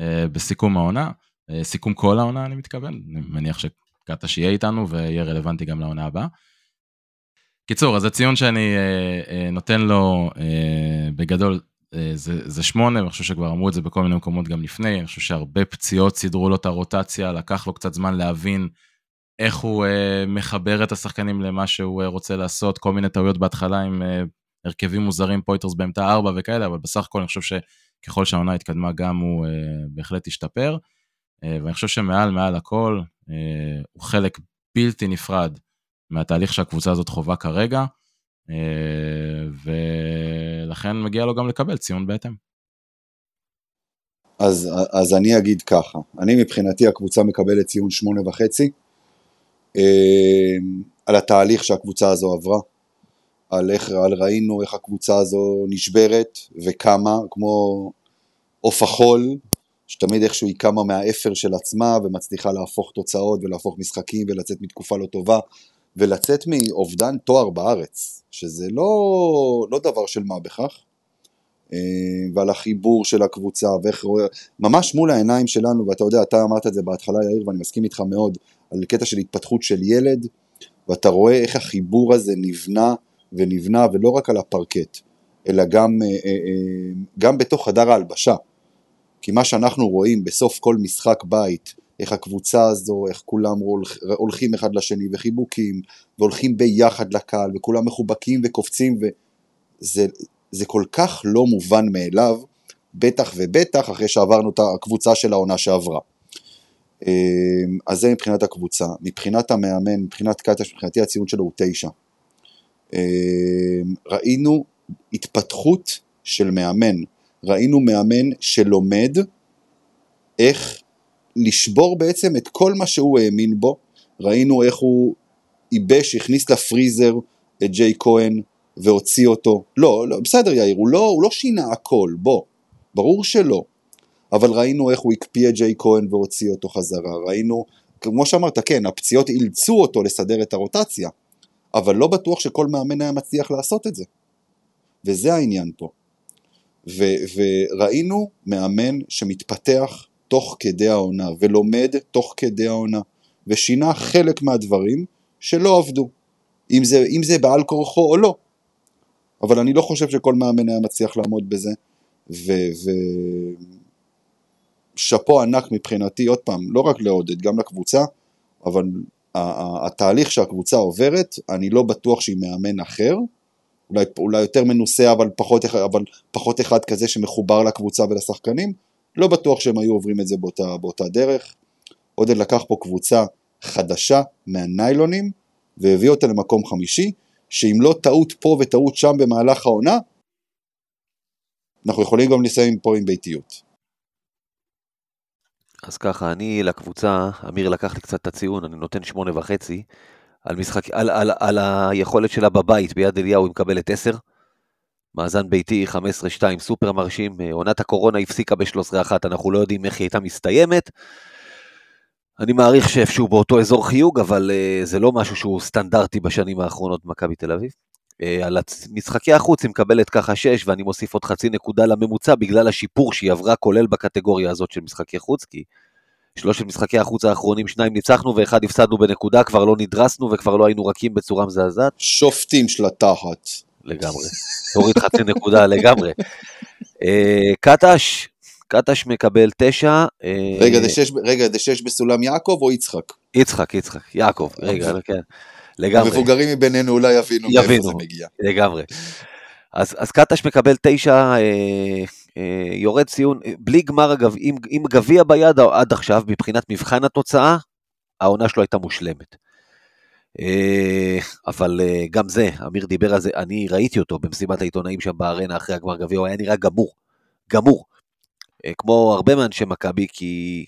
אה, בסיכום העונה, אה, סיכום כל העונה אני מתכוון, אני מניח שקטש יהיה איתנו ויהיה רלוונטי גם לעונה הבאה. קיצור, אז הציון שאני אה, אה, נותן לו אה, בגדול אה, זה, זה שמונה, ואני חושב שכבר אמרו את זה בכל מיני מקומות גם לפני, אני חושב שהרבה פציעות סידרו לו את הרוטציה, לקח לו קצת זמן להבין איך הוא אה, מחבר את השחקנים למה שהוא אה, רוצה לעשות, כל מיני טעויות בהתחלה עם אה, הרכבים מוזרים, פויטרס באמצע ארבע וכאלה, אבל בסך הכל אני חושב שככל שהעונה התקדמה גם הוא אה, בהחלט השתפר, אה, ואני חושב שמעל מעל הכל אה, הוא חלק בלתי נפרד מהתהליך שהקבוצה הזאת חווה כרגע, אה, ולכן מגיע לו גם לקבל ציון בהתאם. אז, אז אני אגיד ככה, אני מבחינתי הקבוצה מקבלת ציון שמונה וחצי, אה, על התהליך שהקבוצה הזו עברה, על איך על ראינו איך הקבוצה הזו נשברת וקמה, כמו עוף החול, שתמיד איכשהו היא קמה מהאפר של עצמה ומצליחה להפוך תוצאות ולהפוך משחקים ולצאת מתקופה לא טובה ולצאת מאובדן תואר בארץ, שזה לא, לא דבר של מה בכך, אה, ועל החיבור של הקבוצה, ואיך רואה, ממש מול העיניים שלנו, ואתה יודע, אתה אמרת את זה בהתחלה יאיר, ואני מסכים איתך מאוד, על קטע של התפתחות של ילד, ואתה רואה איך החיבור הזה נבנה ונבנה, ולא רק על הפרקט, אלא גם, אה, אה, גם בתוך חדר ההלבשה. כי מה שאנחנו רואים בסוף כל משחק בית, איך הקבוצה הזו, איך כולם הולכים אחד לשני וחיבוקים והולכים ביחד לקהל וכולם מחובקים וקופצים וזה זה כל כך לא מובן מאליו, בטח ובטח אחרי שעברנו את הקבוצה של העונה שעברה. אה, אז זה מבחינת הקבוצה. מבחינת המאמן, מבחינת קטש, מבחינתי הציון שלו הוא תשע. אה, ראינו התפתחות של מאמן. ראינו מאמן שלומד איך לשבור בעצם את כל מה שהוא האמין בו. ראינו איך הוא ייבש, הכניס לפריזר את ג'יי כהן והוציא אותו. לא, לא בסדר יאיר, הוא לא, הוא לא שינה הכל, בוא. ברור שלא. אבל ראינו איך הוא הקפיא את ג'יי כהן והוציא אותו חזרה. ראינו, כמו שאמרת, כן, הפציעות אילצו אותו לסדר את הרוטציה. אבל לא בטוח שכל מאמן היה מצליח לעשות את זה. וזה העניין פה. ו- וראינו מאמן שמתפתח תוך כדי העונה, ולומד תוך כדי העונה, ושינה חלק מהדברים שלא עבדו, אם זה, אם זה בעל כורחו או לא. אבל אני לא חושב שכל מאמן היה מצליח לעמוד בזה, ושאפו ו... ענק מבחינתי, עוד פעם, לא רק לעודד, גם לקבוצה, אבל התהליך שהקבוצה עוברת, אני לא בטוח שהיא מאמן אחר, אולי, אולי יותר מנוסה אבל פחות, אבל פחות אחד כזה שמחובר לקבוצה ולשחקנים, לא בטוח שהם היו עוברים את זה באותה, באותה דרך. עודד לקח פה קבוצה חדשה מהניילונים והביא אותה למקום חמישי, שאם לא טעות פה וטעות שם במהלך העונה, אנחנו יכולים גם לסיים פה עם ביתיות. אז ככה, אני לקבוצה, אמיר לקח לי קצת את הציון, אני נותן שמונה וחצי. על, משחק, על, על, על היכולת שלה בבית, ביד אליהו היא מקבלת 10. מאזן ביתי 15-2 סופר מרשים, עונת הקורונה הפסיקה ב-13-1, אנחנו לא יודעים איך היא הייתה מסתיימת. אני מעריך שאיפשהו באותו אזור חיוג, אבל uh, זה לא משהו שהוא סטנדרטי בשנים האחרונות במכבי תל אביב. Uh, על משחקי החוץ היא מקבלת ככה 6, ואני מוסיף עוד חצי נקודה לממוצע בגלל השיפור שהיא עברה, כולל בקטגוריה הזאת של משחקי חוץ, כי שלושת משחקי החוץ האחרונים, שניים ניצחנו ואחד הפסדנו בנקודה, כבר לא נדרסנו וכבר לא היינו רכים בצורה מזעזעת. שופטים של התחת. לגמרי. תוריד חצי נקודה לגמרי. אה, קטש, קטש מקבל תשע. אה, רגע, זה שש, רגע, זה שש בסולם יעקב או יצחק? יצחק, יצחק, יעקב, רגע, כן. לגמרי. המבוגרים מבינינו אולי יבינו מאיפה זה מגיע. לגמרי. אז, אז קטש מקבל תשע, אה, אה, יורד ציון, אה, בלי גמר אגב, עם, עם גביע ביד עד עכשיו, מבחינת מבחן התוצאה, העונה שלו הייתה מושלמת. אה, אבל אה, גם זה, אמיר דיבר על זה, אני ראיתי אותו במסיבת העיתונאים שם בארנה אחרי הגמר גביע, הוא היה נראה גמור, גמור. אה, כמו הרבה מאנשי מכבי, כי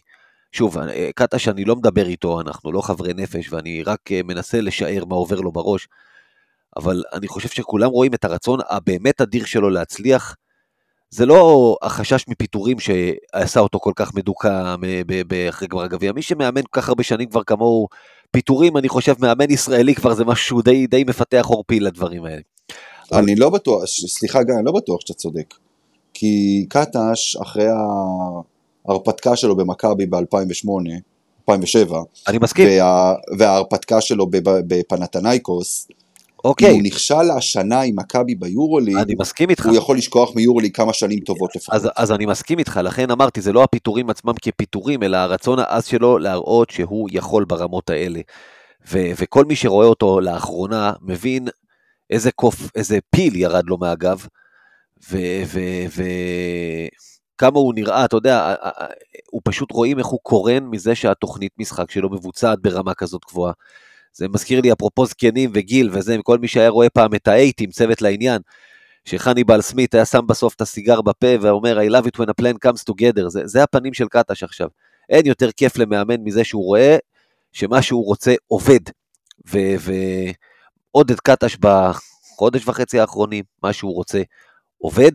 שוב, קטש אני לא מדבר איתו, אנחנו לא חברי נפש, ואני רק מנסה לשער מה עובר לו בראש. אבל אני חושב שכולם רואים את הרצון הבאמת אדיר שלו להצליח. זה לא החשש מפיטורים שעשה אותו כל כך מדוכא אחרי גמר הגביע. מי שמאמן כל כך הרבה שנים כבר כמוהו, פיטורים, אני חושב, מאמן ישראלי כבר זה משהו די, די מפתח עורפי לדברים האלה. אני לא בטוח, סליחה גיא, אני לא בטוח שאתה צודק. כי קטש, אחרי ההרפתקה שלו במכבי ב-2008, 2007, אני מסכים. וה, וההרפתקה שלו בפנתנייקוס, אוקיי. אם הוא נכשל השנה עם מכבי ביורוליג, אני מסכים איתך. הוא יכול לשכוח מיורוליג כמה שנים טובות לפחות. אז, אז אני מסכים איתך, לכן אמרתי, זה לא הפיטורים עצמם כפיטורים, אלא הרצון העז שלו להראות שהוא יכול ברמות האלה. ו- וכל מי שרואה אותו לאחרונה מבין איזה קוף, איזה פיל ירד לו מהגב, וכמה ו- הוא נראה, אתה יודע, הוא פשוט רואים איך הוא קורן מזה שהתוכנית משחק שלו מבוצעת ברמה כזאת גבוהה. זה מזכיר לי אפרופו זקנים וגיל וזה, כל מי שהיה רואה פעם את האייטים, צוות לעניין, שחניבל סמית היה שם בסוף את הסיגר בפה ואומר I love it when a plan comes together, זה, זה הפנים של קטש עכשיו. אין יותר כיף למאמן מזה שהוא רואה שמה שהוא רוצה עובד. ועודד קטש בחודש וחצי האחרונים, מה שהוא רוצה עובד.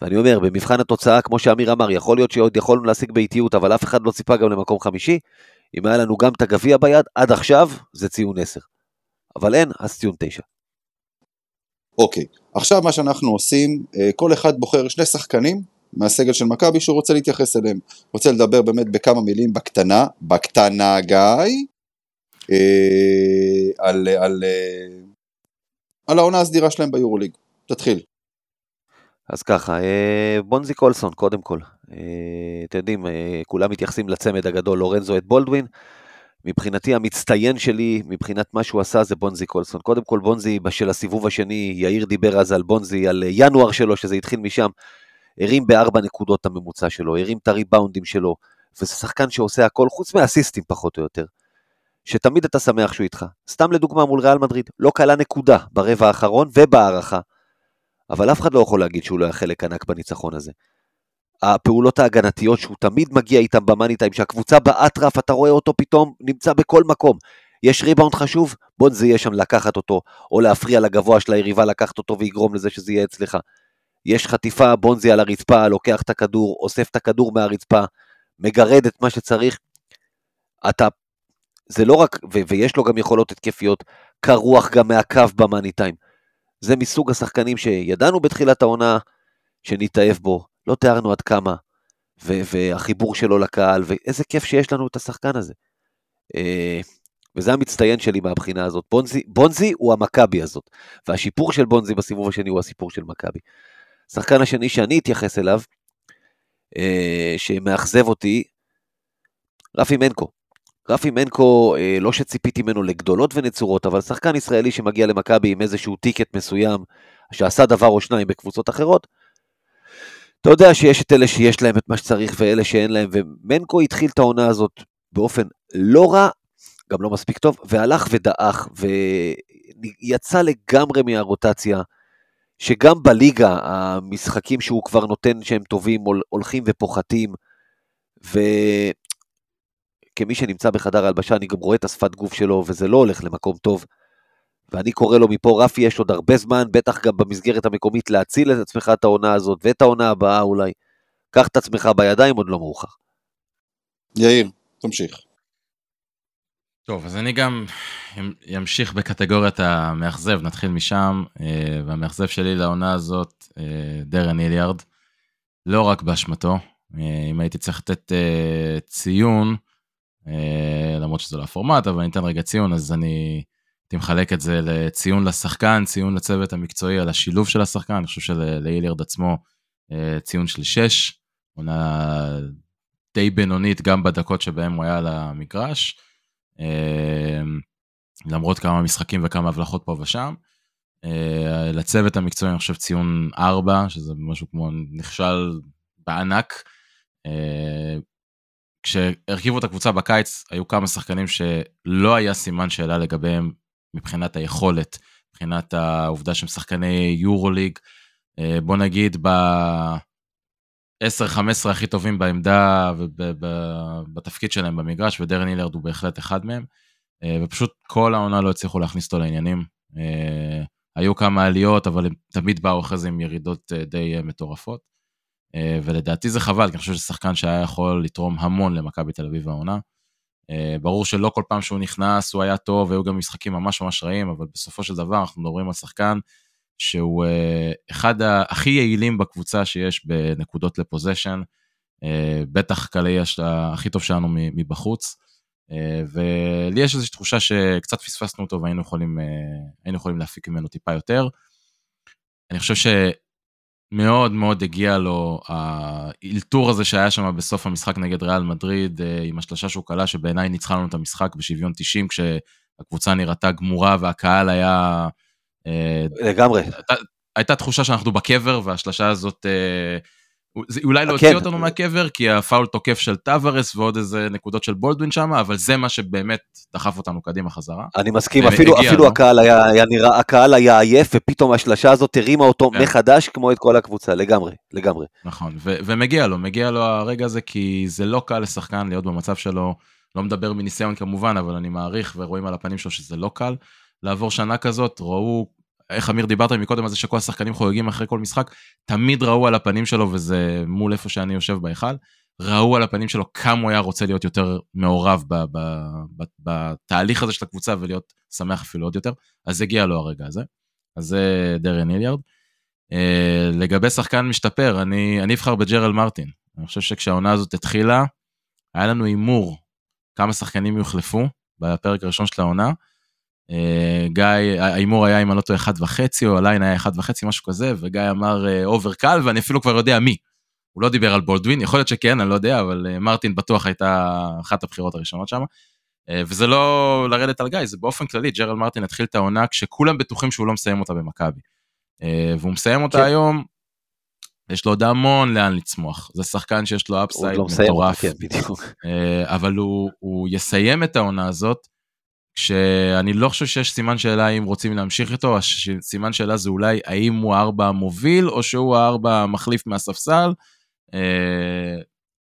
ואני אומר, במבחן התוצאה, כמו שאמיר אמר, יכול להיות שעוד יכולנו להשיג באיטיות, אבל אף אחד לא ציפה גם למקום חמישי. אם היה לנו גם את הגביע ביד, עד עכשיו זה ציון 10. אבל אין, אז ציון 9. אוקיי, עכשיו מה שאנחנו עושים, אה, כל אחד בוחר שני שחקנים מהסגל של מכבי שהוא רוצה להתייחס אליהם. רוצה לדבר באמת בכמה מילים בקטנה, בקטנה גיא, אה, על, על, אה, על העונה הסדירה שלהם ביורוליג. תתחיל. אז ככה, אה, בונזי קולסון, קודם כל. אה, אתם יודעים, אה, כולם מתייחסים לצמד הגדול, לורנזו את בולדווין. מבחינתי המצטיין שלי, מבחינת מה שהוא עשה, זה בונזי קולסון. קודם כל בונזי של הסיבוב השני, יאיר דיבר אז על בונזי, על ינואר שלו, שזה התחיל משם, הרים בארבע נקודות הממוצע שלו, הרים את הריבאונדים שלו, וזה שחקן שעושה הכל, חוץ מהאסיסטים פחות או יותר, שתמיד אתה שמח שהוא איתך. סתם לדוגמה מול ריאל מדריד, לא קלה נקודה ברבע האחרון ובהערכה, אבל אף אחד לא יכול להגיד שהוא לא היה חלק ענק בניצחון הזה. הפעולות ההגנתיות שהוא תמיד מגיע איתם במאני טיים, שהקבוצה באטרף, אתה רואה אותו פתאום נמצא בכל מקום. יש ריבאונד חשוב, בוא זה יהיה שם לקחת אותו, או להפריע לגבוה של היריבה לקחת אותו ויגרום לזה שזה יהיה אצלך. יש חטיפה, בונזי על הרצפה, לוקח את הכדור, אוסף את הכדור מהרצפה, מגרד את מה שצריך. אתה, זה לא רק, ו- ויש לו גם יכולות התקפיות, קר רוח גם מהקו במאני טיים. זה מסוג השחקנים שידענו בתחילת העונה שנתאהב בו, לא תיארנו עד כמה, ו- והחיבור שלו לקהל, ואיזה כיף שיש לנו את השחקן הזה. אה, וזה המצטיין שלי מהבחינה הזאת. בונזי, בונזי הוא המכבי הזאת, והשיפור של בונזי בסיבוב השני הוא הסיפור של מכבי. השחקן השני שאני אתייחס אליו, אה, שמאכזב אותי, רפי מנקו. רפי מנקו, אה, לא שציפיתי ממנו לגדולות ונצורות, אבל שחקן ישראלי שמגיע למכבי עם איזשהו טיקט מסוים, שעשה דבר או שניים בקבוצות אחרות, אתה יודע שיש את אלה שיש להם את מה שצריך ואלה שאין להם, ומנקו התחיל את העונה הזאת באופן לא רע, גם לא מספיק טוב, והלך ודעך, ויצא לגמרי מהרוטציה, שגם בליגה המשחקים שהוא כבר נותן שהם טובים הולכים ופוחתים, וכמי שנמצא בחדר ההלבשה אני גם רואה את השפת גוף שלו, וזה לא הולך למקום טוב. ואני קורא לו מפה, רפי, יש עוד הרבה זמן, בטח גם במסגרת המקומית, להציל את עצמך את העונה הזאת, ואת העונה הבאה אולי. קח את עצמך בידיים, עוד לא מאוחר. יאיר, תמשיך. טוב, אז אני גם אמשיך בקטגוריית המאכזב, נתחיל משם, אה, והמאכזב שלי לעונה הזאת, אה, דרן איליארד, לא רק באשמתו, אה, אם הייתי צריך לתת ציון, למרות שזה לא הפורמט, אבל אני אתן רגע ציון, אז אני הייתי מחלק את זה לציון לשחקן, ציון לצוות המקצועי על השילוב של השחקן, אני חושב שלאיליארד עצמו ציון של 6, עונה די בינונית גם בדקות שבהם הוא היה על המגרש. אמ, למרות כמה משחקים וכמה הבלחות פה ושם. אה, לצוות המקצועי אני חושב ציון 4, שזה משהו כמו נכשל בענק. כשהרכיבו את הקבוצה בקיץ, היו כמה שחקנים שלא היה סימן שאלה לגביהם מבחינת היכולת, מבחינת העובדה שהם שחקני יורוליג. אה, בוא נגיד ב... 10-15 הכי טובים בעמדה ובתפקיד שלהם במגרש, ודרן הילרד הוא בהחלט אחד מהם. אה, ופשוט כל העונה לא הצליחו להכניס אותו לעניינים. אה, היו כמה עליות, אבל הם תמיד באו אחרי זה עם ירידות די מטורפות. ולדעתי זה חבל, כי אני חושב שזה שחקן שהיה יכול לתרום המון למכבי תל אביב העונה. ברור שלא כל פעם שהוא נכנס הוא היה טוב, והיו גם משחקים ממש ממש רעים, אבל בסופו של דבר אנחנו מדברים על שחקן שהוא uh, אחד הכי יעילים בקבוצה שיש בנקודות לפוזיישן, בטח קלעי הכי טוב שלנו מבחוץ. ולי יש איזושהי תחושה שקצת פספסנו אותו והיינו יכולים, יכולים להפיק ממנו טיפה יותר. אני חושב שמאוד מאוד הגיע לו האלתור הזה שהיה שם בסוף המשחק נגד ריאל מדריד, uh, עם השלושה שהוא קלע, שבעיניי ניצחה לנו את המשחק בשוויון 90, כשהקבוצה נראתה גמורה והקהל היה... אה, לגמרי. הייתה תחושה שאנחנו בקבר והשלשה הזאת אה, אולי לא הוציא כן. אותנו מהקבר כי הפאול תוקף של טוורס ועוד איזה נקודות של בולדווין שם אבל זה מה שבאמת דחף אותנו קדימה חזרה. אני מסכים אפילו, אפילו הקהל היה, היה נראה הקהל היה עייף ופתאום השלשה הזאת הרימה אותו כן. מחדש כמו את כל הקבוצה לגמרי לגמרי. נכון ו- ומגיע לו מגיע לו הרגע הזה כי זה לא קל לשחקן להיות במצב שלו לא מדבר מניסיון כמובן אבל אני מעריך ורואים על הפנים שלו שזה לא קל לעבור שנה כזאת ראו איך אמיר דיברת מקודם על זה שכל השחקנים חוגגים אחרי כל משחק, תמיד ראו על הפנים שלו, וזה מול איפה שאני יושב בהיכל, ראו על הפנים שלו כמה הוא היה רוצה להיות יותר מעורב בתהליך הזה של הקבוצה ולהיות שמח אפילו עוד יותר, אז הגיע לו הרגע הזה. אז זה דריאן היליארד. Uh, לגבי שחקן משתפר, אני, אני אבחר בג'רל מרטין. אני חושב שכשהעונה הזאת התחילה, היה לנו הימור כמה שחקנים יוחלפו בפרק הראשון של העונה. אה, גיא, ההימור היה אם אני לא טועה 1.5 או ה line היה 1.5 משהו כזה, וגיא אמר over אה, קל ואני אפילו כבר יודע מי. הוא לא דיבר על בולדווין, יכול להיות שכן, אני לא יודע, אבל אה, מרטין בטוח הייתה אחת הבחירות הראשונות שם. וזה לא לרדת על גיא, זה באופן כללי, ג'רל מרטין התחיל את העונה כשכולם בטוחים שהוא לא מסיים אותה במכבי. והוא מסיים אותה כן. היום, יש לו עוד המון לאן לצמוח. זה שחקן שיש לו upside לא מטורף, כן, אבל הוא, הוא יסיים את העונה הזאת, כשאני לא חושב שיש סימן שאלה אם רוצים להמשיך איתו, סימן שאלה זה אולי האם הוא הארבע המוביל, או שהוא הארבע המחליף מהספסל. אה,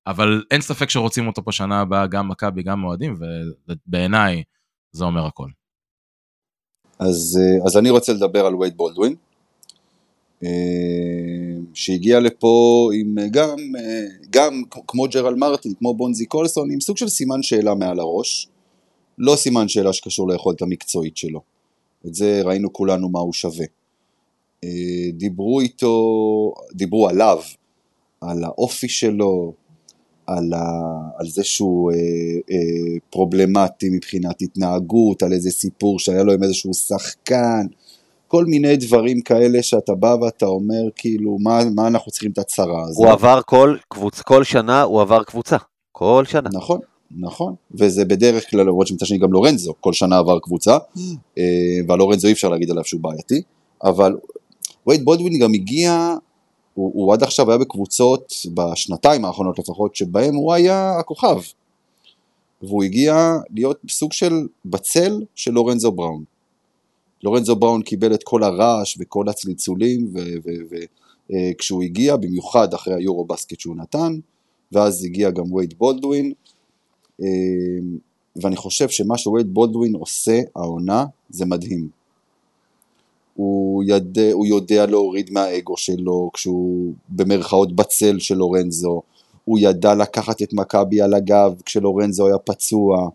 אבל אין ספק שרוצים אותו פה שנה הבאה, גם מכבי, גם אוהדים, ובעיניי זה אומר הכל. אז, אה, אז אני רוצה לדבר על וייד בולדווין, אה, שהגיע לפה עם גם, גם כמו ג'רל מרטין, כמו בונזי קולסון, עם סוג של סימן שאלה מעל הראש, לא סימן שאלה שקשור ליכולת המקצועית שלו. את זה ראינו כולנו מה הוא שווה. אה, דיברו איתו, דיברו עליו, על האופי שלו, על, ה, על זה שהוא אה, אה, פרובלמטי מבחינת התנהגות, על איזה סיפור שהיה לו עם איזשהו שחקן, כל מיני דברים כאלה שאתה בא ואתה אומר כאילו מה, מה אנחנו צריכים את הצרה הזאת. הוא עבר כל קבוצ... כל שנה הוא עבר קבוצה. כל שנה. נכון, נכון, וזה בדרך כלל, למרות שמצד שני גם לורנזו, כל שנה עבר קבוצה, אה, ועל לורנזו אי אפשר להגיד עליו שהוא בעייתי, אבל וייד בולדווין גם הגיע, הוא, הוא עד עכשיו היה בקבוצות, בשנתיים האחרונות לפחות, שבהם הוא היה הכוכב, והוא הגיע להיות סוג של בצל של לורנזו בראון. לורנזו בראון קיבל את כל הרעש וכל הצלצולים, וכשהוא הגיע, במיוחד אחרי היורו בסקט שהוא נתן, ואז הגיע גם וייד בולדווין, אה, ואני חושב שמה שווייד בולדווין עושה העונה זה מדהים. הוא, יד, הוא יודע להוריד מהאגו שלו כשהוא במרכאות בצל של לורנזו, הוא ידע לקחת את מכבי על הגב כשלורנזו היה פצוע.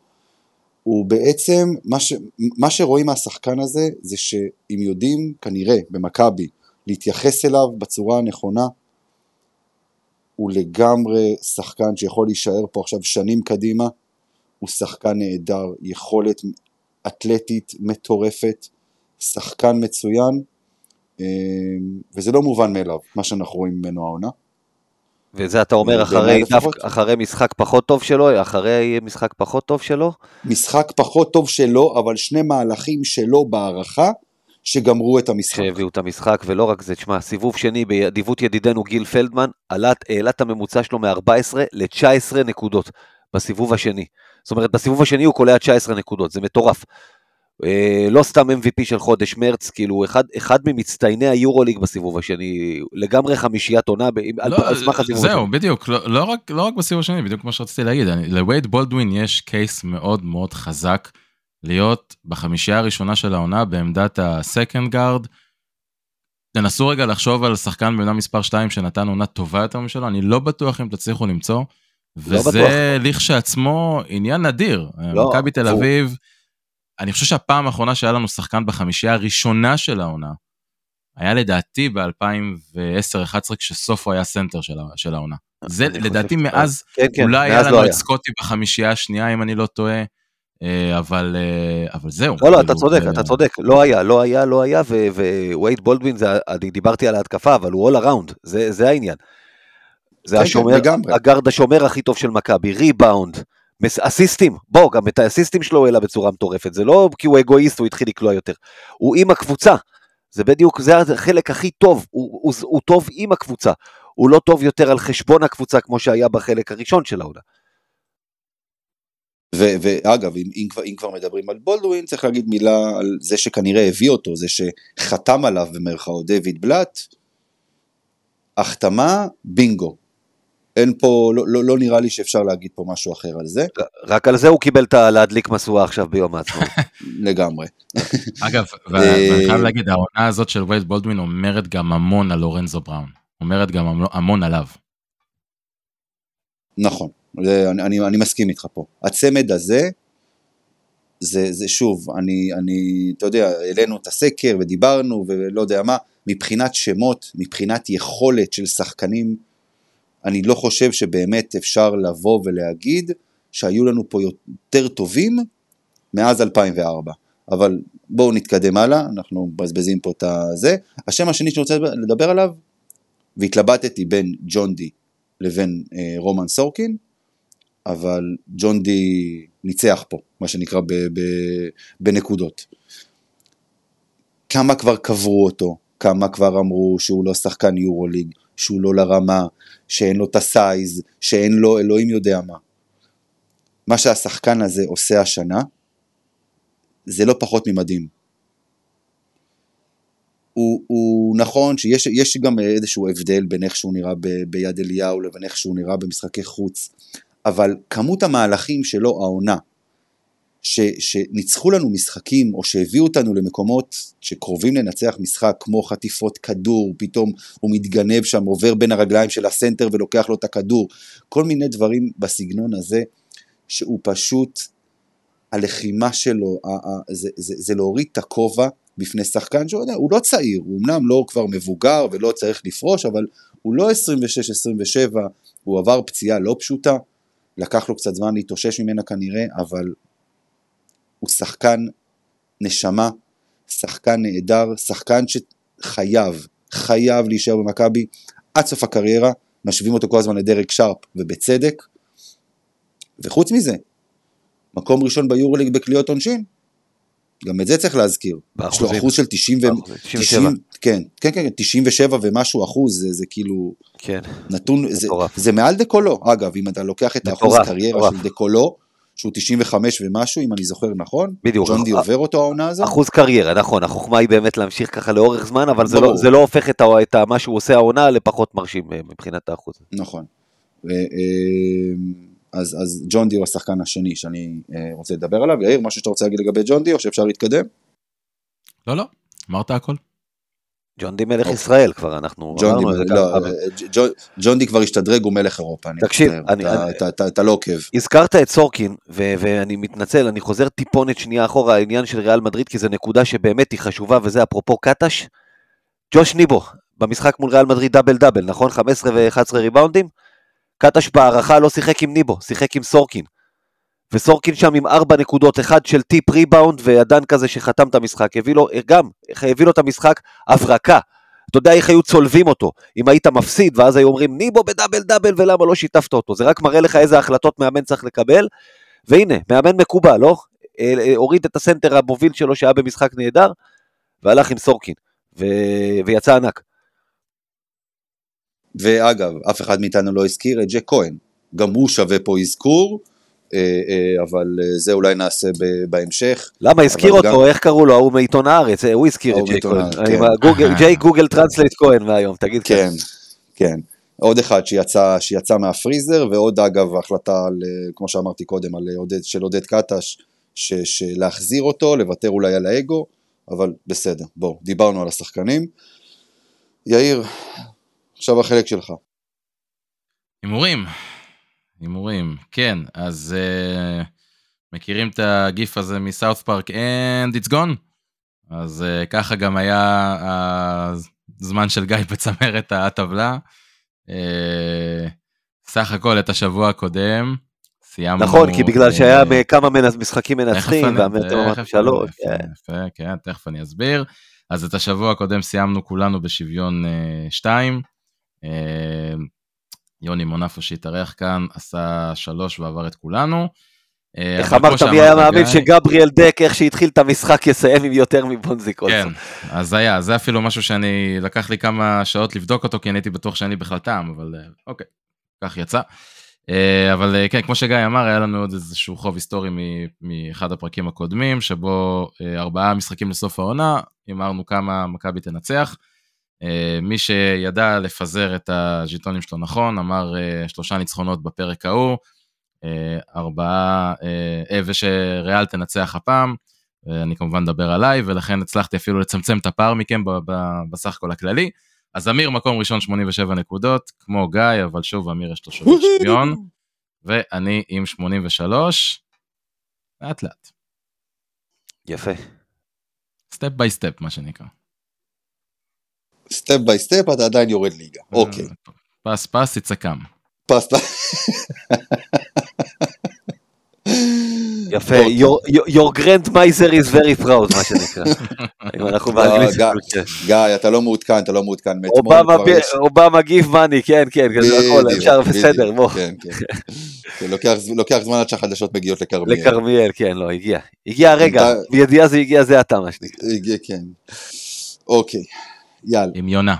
הוא בעצם, מה, ש, מה שרואים מהשחקן הזה זה שאם יודעים כנראה במכבי להתייחס אליו בצורה הנכונה, הוא לגמרי שחקן שיכול להישאר פה עכשיו שנים קדימה, הוא שחקן נהדר, יכולת אתלטית מטורפת, שחקן מצוין, אה, וזה לא מובן מאליו, מה שאנחנו רואים ממנו העונה. וזה אתה אומר אחרי. דווקא אחרי משחק פחות טוב שלו, אחרי משחק פחות טוב שלו, משחק פחות טוב שלו, אבל שני מהלכים שלו בהערכה, שגמרו את המשחק. שהביאו את המשחק, ולא רק זה, תשמע, סיבוב שני באדיבות ידידנו גיל פלדמן, עלה העלה את הממוצע שלו מ-14 ל-19 נקודות בסיבוב השני. זאת אומרת, בסיבוב השני הוא קולע 19 נקודות, זה מטורף. אה, לא סתם MVP של חודש מרץ, כאילו, אחד, אחד ממצטייני היורוליג בסיבוב השני, לגמרי חמישיית עונה, ב- על לא, על סמך הסיבוב זהו, השני. בדיוק, לא, לא, רק, לא רק בסיבוב השני, בדיוק כמו שרציתי להגיד, לווייד בולדווין יש קייס מאוד מאוד חזק להיות בחמישייה הראשונה של העונה בעמדת ה second guard. תנסו רגע לחשוב על שחקן בעמדה מספר 2 שנתן עונה טובה יותר משלו, אני לא בטוח אם תצליחו למצוא, לא וזה בטוח. לכשעצמו עניין נדיר. לא, מכבי תל אביב, אני חושב שהפעם האחרונה שהיה לנו שחקן בחמישייה הראשונה של העונה, היה לדעתי ב-2010-2011 כשסופו היה סנטר של, של העונה. זה לדעתי מאז, כן, כן, אולי היה מאז לנו לא את היה. סקוטי בחמישייה השנייה אם אני לא טועה, אה, אבל, אה, אבל זהו. לא, לא, כאילו, אתה צודק, זה- אתה צודק, לא היה, לא היה, לא היה, ווייד בולדווין, זה- אני דיברתי על ההתקפה, אבל הוא all around, זה זה העניין. זה כן, כן, השומר, לגמרי. הגארד השומר הכי טוב של מכבי, ריבאונד, מס- אסיסטים, בוא, גם את האסיסטים שלו הוא העלה בצורה מטורפת, זה לא כי הוא אגואיסט, הוא התחיל לקלוע יותר, הוא עם הקבוצה, זה בדיוק, זה החלק הכי טוב, הוא, הוא, הוא טוב עם הקבוצה, הוא לא טוב יותר על חשבון הקבוצה כמו שהיה בחלק הראשון של העונה. ו- ואגב, אם, אם, כבר, אם כבר מדברים על בולדווין, צריך להגיד מילה על זה שכנראה הביא אותו, זה שחתם עליו במרכאות דיוויד בלאט, החתמה, בינגו. אין פה, לא, לא, לא נראה לי שאפשר להגיד פה משהו אחר על זה, רק על זה הוא קיבל את ה- להדליק משואה עכשיו ביום העצמאות. לגמרי. אגב, אה, ואני חייב להגיד, העונה הזאת של וייד בולדווין אומרת גם המון על לורנזו בראון. אומרת גם המ- המון עליו. נכון, זה, אני, אני, אני מסכים איתך פה. הצמד הזה, זה, זה שוב, אני, אני, אתה יודע, העלינו את הסקר ודיברנו ולא יודע מה, מבחינת שמות, מבחינת יכולת של שחקנים, אני לא חושב שבאמת אפשר לבוא ולהגיד שהיו לנו פה יותר טובים מאז 2004. אבל בואו נתקדם הלאה, אנחנו מבזבזים פה את הזה. השם השני שאני רוצה לדבר עליו, והתלבטתי בין ג'ון די לבין אה, רומן סורקין, אבל ג'ון די ניצח פה, מה שנקרא ב, ב, בנקודות. כמה כבר קברו אותו, כמה כבר אמרו שהוא לא שחקן יורוליג, שהוא לא לרמה, שאין לו את הסייז, שאין לו אלוהים יודע מה. מה שהשחקן הזה עושה השנה, זה לא פחות ממדהים. הוא, הוא נכון שיש יש גם איזשהו הבדל בין איך שהוא נראה ב, ביד אליהו לבין איך שהוא נראה במשחקי חוץ, אבל כמות המהלכים שלו העונה, ש, שניצחו לנו משחקים או שהביאו אותנו למקומות שקרובים לנצח משחק כמו חטיפות כדור, פתאום הוא מתגנב שם, עובר בין הרגליים של הסנטר ולוקח לו את הכדור, כל מיני דברים בסגנון הזה שהוא פשוט, הלחימה שלו, זה, זה, זה להוריד את הכובע בפני שחקן שהוא יודע, הוא לא צעיר, הוא אמנם לא כבר מבוגר ולא צריך לפרוש, אבל הוא לא 26-27, הוא עבר פציעה לא פשוטה, לקח לו קצת זמן להתאושש ממנה כנראה, אבל הוא שחקן נשמה, שחקן נהדר, שחקן שחייב, חייב להישאר במכבי עד סוף הקריירה, משווים אותו כל הזמן לדרק שרפ, ובצדק. וחוץ מזה, מקום ראשון ביורוליג בקליעות עונשין, גם את זה צריך להזכיר. יש לו אחוז של 90 ו... 90, כן, כן, כן, 97 ומשהו אחוז, זה, זה כאילו... כן. נתון, זה, זה מעל דקולו. אגב, אם אתה לוקח את האחוז קריירה של דקולו, שהוא 95 ומשהו, אם אני זוכר נכון. בדיוק. ג'ון די עובר אותו העונה הזו. אחוז קריירה, נכון, החוכמה היא באמת להמשיך ככה לאורך זמן, אבל זה לא, זה לא הופך את, את מה שהוא עושה העונה לפחות מרשים אה, מבחינת האחוז. נכון. ו, אה, אז, אז ג'ון די הוא השחקן השני שאני אה, רוצה לדבר עליו. יאיר, משהו שאתה רוצה להגיד לגבי ג'ון די, או שאפשר להתקדם? לא, לא, אמרת הכל. ג'ון די מלך ישראל כבר, אנחנו ג'ון די, לא, ג'ון, ג'ון די כבר השתדרג, הוא מלך אירופה. תקשיב, אני, אני, אתה, אני, אתה, אתה, אתה לא עוקב. הזכרת את סורקין, ו- ואני מתנצל, אני חוזר טיפונת שנייה אחורה, העניין של ריאל מדריד, כי זו נקודה שבאמת היא חשובה, וזה אפרופו קטש. ג'וש ניבו, במשחק מול ריאל מדריד דאבל דאבל, נכון? 15 ו-11 ריבאונדים? קטש בהארכה לא שיחק עם ניבו, שיחק עם סורקין. וסורקין שם עם ארבע נקודות, אחד של טיפ ריבאונד ועדן כזה שחתם את המשחק, הביא לו, גם, הביא לו את המשחק הברקה. אתה יודע איך היו צולבים אותו, אם היית מפסיד, ואז היו אומרים, ניבו בדאבל דאבל ולמה לא שיתפת אותו, זה רק מראה לך איזה החלטות מאמן צריך לקבל, והנה, מאמן מקובל, לא? אה, אה, הוריד את הסנטר המוביל שלו שהיה במשחק נהדר, והלך עם סורקין, ו... ויצא ענק. ואגב, אף אחד מאיתנו לא הזכיר את ג'ייק כהן, גם הוא שווה פה אזכור, אה, אה, אבל אה, זה אולי נעשה בהמשך. למה הזכיר אותו, גם... איך קראו לו, ההוא מעיתון הארץ, הוא הזכיר את ג'ייק כהן, כן. ג'ייק Google Translate כהן מהיום, תגיד כן. כן, עוד אחד שיצא, שיצא מהפריזר, ועוד אגב החלטה, על, כמו שאמרתי קודם, על עודד, של עודד קטש, להחזיר אותו, לוותר אולי על האגו, אבל בסדר, בואו, דיברנו על השחקנים. יאיר, עכשיו החלק שלך. הימורים. הימורים, כן, אז uh, מכירים את הגיף הזה מסאוף פארק and it's gone? אז uh, ככה גם היה הזמן של גיא בצמרת הטבלה. Uh, סך הכל את השבוע הקודם סיימנו... נכון, כי בגלל שהיה כמה משחקים מנצחים, והמטר שלוש. יפה, כן, תכף אני אסביר. אז את השבוע הקודם סיימנו כולנו בשוויון 2. Uh, יוני מונפו שהתארח כאן, עשה שלוש ועבר את כולנו. אה, איך אמרת, מי היה מאמין שגבריאל דק, איך שהתחיל את המשחק, יסיים עם יותר מבונזיק כן, אז היה, זה אפילו משהו שאני, לקח לי כמה שעות לבדוק אותו, כי אני הייתי בטוח שאני בכלל טעם, אבל אה, אוקיי, כך יצא. אה, אבל כן, כמו שגיא אמר, היה לנו עוד איזשהו חוב היסטורי מאחד הפרקים הקודמים, שבו ארבעה משחקים לסוף העונה, הימרנו כמה מכבי תנצח. אה, מי שידע לפזר את הז'יטונים שלו נכון, אמר אה, שלושה ניצחונות בפרק ההוא, אה, ארבעה, ושריאל תנצח הפעם, אני כמובן מדבר עליי, ולכן הצלחתי אפילו לצמצם את הפער מכם בסך הכל הכללי. אז אמיר מקום ראשון 87 נקודות, כמו גיא, אבל שוב אמיר יש לו שובר שוויון, ואני עם 83, לאט לאט. יפה. step by step מה שנקרא. step by step אתה עדיין יורד ליגה, אה, אוקיי. פס פס יצקם. פס פס. יפה, your grandmother is very proud, מה שנקרא. אם אנחנו באנגלית. גיא, אתה לא מעודכן, אתה לא מעודכן. אובמה גיב מאני, כן, כן, הכל, אפשר, בסדר, בוא. כן, כן. כן, לוקח, זמן עד שהחדשות מגיעות לכרמיאל. לכרמיאל, כן, לא, הגיע. הגיע הרגע, אתה- בידיעה זה הגיע זה עתה, מה שנקרא. הגיע, כן. אוקיי, יאללה. עם יונה.